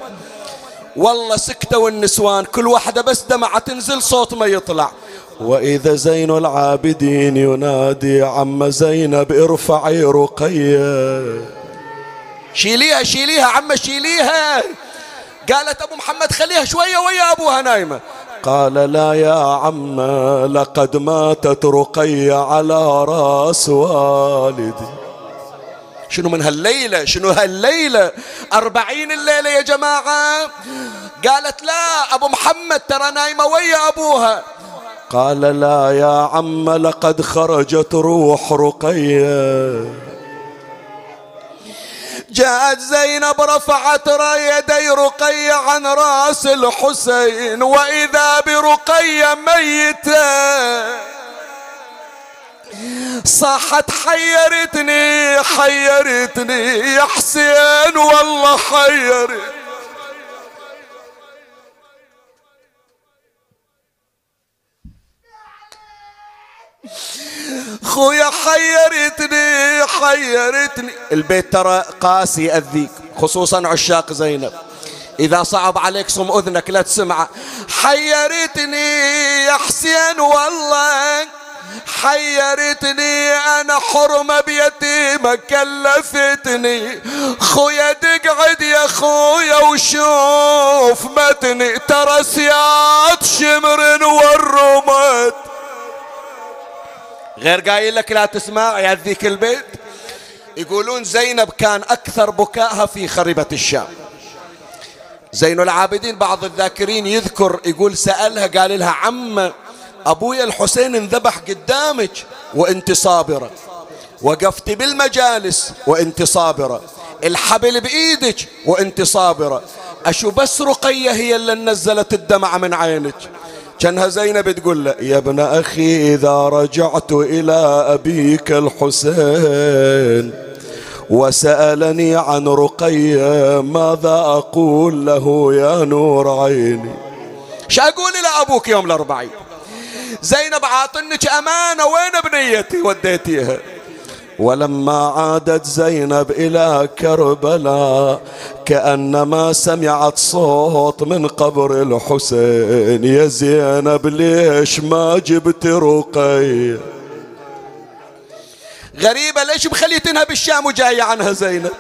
والله سكتوا النسوان كل واحدة بس دمعة تنزل صوت ما يطلع. وإذا زين العابدين ينادي عم زينب ارفعي رقية. شيليها شيليها عم شيليها. قالت أبو محمد خليها شوية ويا ابوها نايمه قال لا يا عم لقد ماتت رقية على راس والدي. شنو من هالليلة؟ شنو هالليلة؟ أربعين الليلة يا جماعة. قالت لا أبو محمد ترى نايمة ويا أبوها. قال لا يا عم لقد خرجت روح رقية. جاءت زينب رفعت يدي رقية عن راس الحسين وإذا برقية ميتة صاحت حيرتني حيرتني يا حسين والله حيرتني. خويا حيرتني حيرتني. البيت ترى قاسي يأذيك خصوصا عشاق زينب. إذا صعب عليك صم أذنك لا تسمعه حيرتني يا حسين والله حيرتني أنا حرمة بيتيمة كلفتني. خويا تقعد يا خويا وشوف متني. ترى سياد شمر والرمت غير قايل لك لا تسمع يا ذيك البيت. يقولون زينب كان أكثر بكائها في خربة الشام. زين العابدين بعض الذاكرين يذكر يقول سألها قال لها عم أبويا الحسين انذبح قدامك وأنت صابرة. وقفت بالمجالس وأنت صابرة. الحبل بإيدك وأنت صابرة. أشو بس رقية هي اللي نزلت الدمع من عينك؟ كانها زينب تقول له يا ابن أخي إذا رجعت إلى أبيك الحسين وسألني عن رقية ماذا أقول له يا نور عيني؟ شو أقول إلى أبوك يوم الأربعين زينب عاطنك أمانة وين بنيتي وديتيها. ولما عادت زينب إلى كربلاء كأنما سمعت صوت من قبر الحسين يا زينب ليش ما جبت رقية غريبة ليش مخليتنها بالشام وجاية عنها زينب؟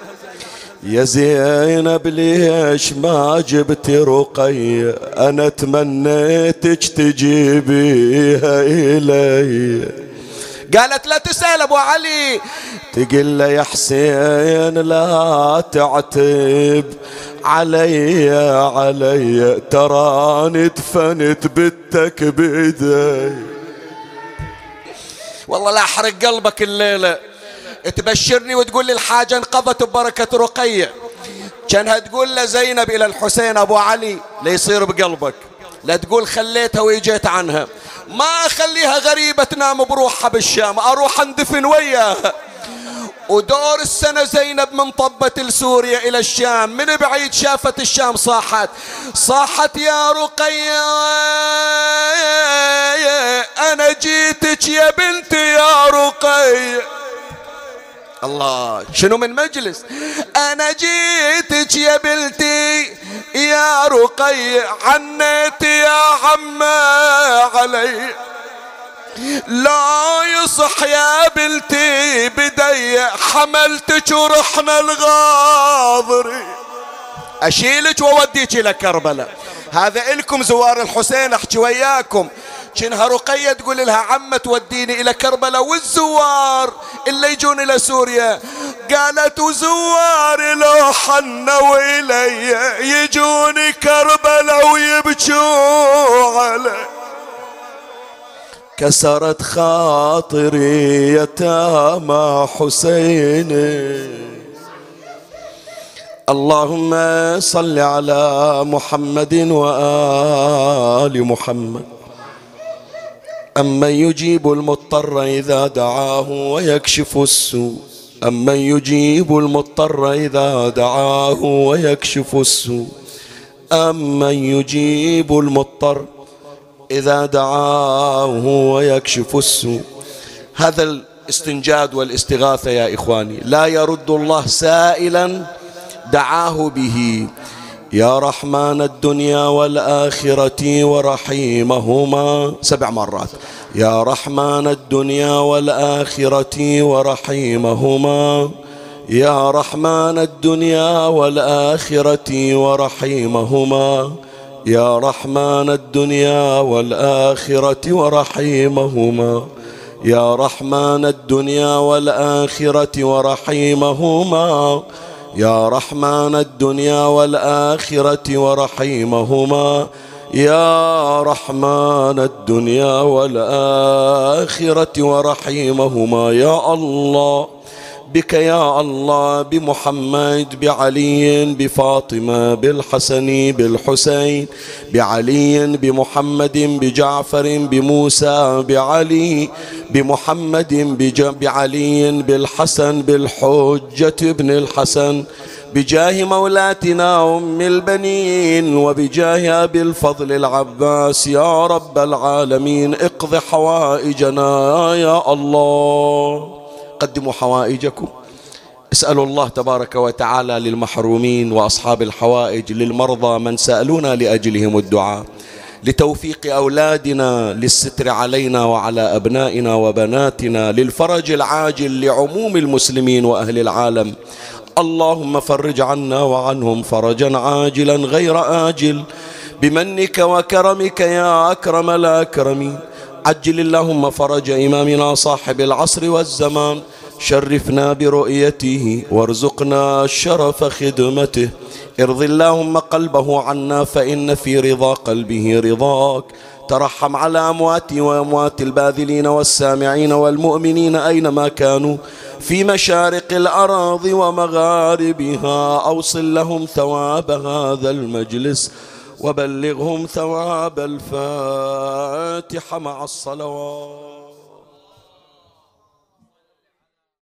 يا زينب ليش ما جبت رقية أنا تمنيتك تجيبيها إلي. قالت لا تسأل أبو علي. تقول له يا حسين لا تعتب. علي علي تراني دفنت بنتك بيدي. والله لا أحرق قلبك الليلة. تبشرني وتقول لي الحاجة انقضت ببركة رقية. كأنها تقول لزينب إلى الحسين أبو علي ليصير بقلبك. لا تقول خليتها ويجيت عنها. ما أخليها غريبة تنام بروحها بالشام أروح أندفن وياها ودور السنة زينب من طبة لسوريا إلى الشام من بعيد شافت الشام صاحت. صاحت يا رقية أنا جيتك يا بنتي يا رقية. الله. شنو من مجلس؟ أنا جيتك يا بلتي يا رقي عنيت يا عمه علي. لا يصح يا بلتي بدي حملتك ورحنا الغاضري. أشيلك وأوديك إلى كربلاء. هذا إلكم زوار الحسين أحكي وياكم. شنها رقية تقول لها عمة توديني إلى كربلاء والزوار اللي يجون إلى سوريا. قالت وزوار لو حنوا إلي يجوني كربلاء ويبكوا علي كسرت خاطري يتامى حسين اللهم صل على محمد وآل محمد. أمن يجيب المضطر إذا دعاه ويكشف السوء. أمن يجيب المضطر إذا دعاه ويكشف السوء. أمن يجيب المضطر إذا دعاه ويكشف السوء. هذا الاستنجاد والاستغاثة يا إخواني. لا يرد الله سائلا دعاه به. يا رحمن الدنيا والآخرة ورحيمهما. سبع مرات. يا رحمن الدنيا والآخرة ورحيمهما. يا رحمن الدنيا والآخرة ورحيمهما. يا رحمن الدنيا والآخرة ورحيمهما. يا رحمن الدنيا والآخرة ورحيمهما. يا رحمن الدنيا والآخرة ورحيمهما. يا رحمن الدنيا والآخرة ورحيمهما. يا الله. بك يا الله بمحمد بعلي بفاطمة بالحسن بالحسين بعلي بمحمد بجعفر بموسى بعلي بمحمد بعلي بالحسن بالحجة ابن الحسن بجاه مولاتنا أم البنين وبجاه أبي الفضل العباس يا رب العالمين اقض حوائجنا يا الله. قدموا حوائجكم. اسألوا الله تبارك وتعالى للمحرومين وأصحاب الحوائج للمرضى من سألونا لأجلهم الدعاء. لتوفيق أولادنا للستر علينا وعلى أبنائنا وبناتنا للفرج العاجل لعموم المسلمين وأهل العالم. اللهم فرج عنا وعنهم فرجا عاجلا غير آجل. بمنك وكرمك يا أكرم الأكرمين. عجل اللهم فرج إمامنا صاحب العصر والزمان شرفنا برؤيته وارزقنا شرف خدمته. ارض اللهم قلبه عنا فإن في رضا قلبه رضاك. ترحم على أمواتي وأموات الباذلين والسامعين والمؤمنين أينما كانوا. في مشارق الأراض ومغاربها أوصل لهم ثواب هذا المجلس. وبلغهم ثواب الفاتحة مع الصلوات.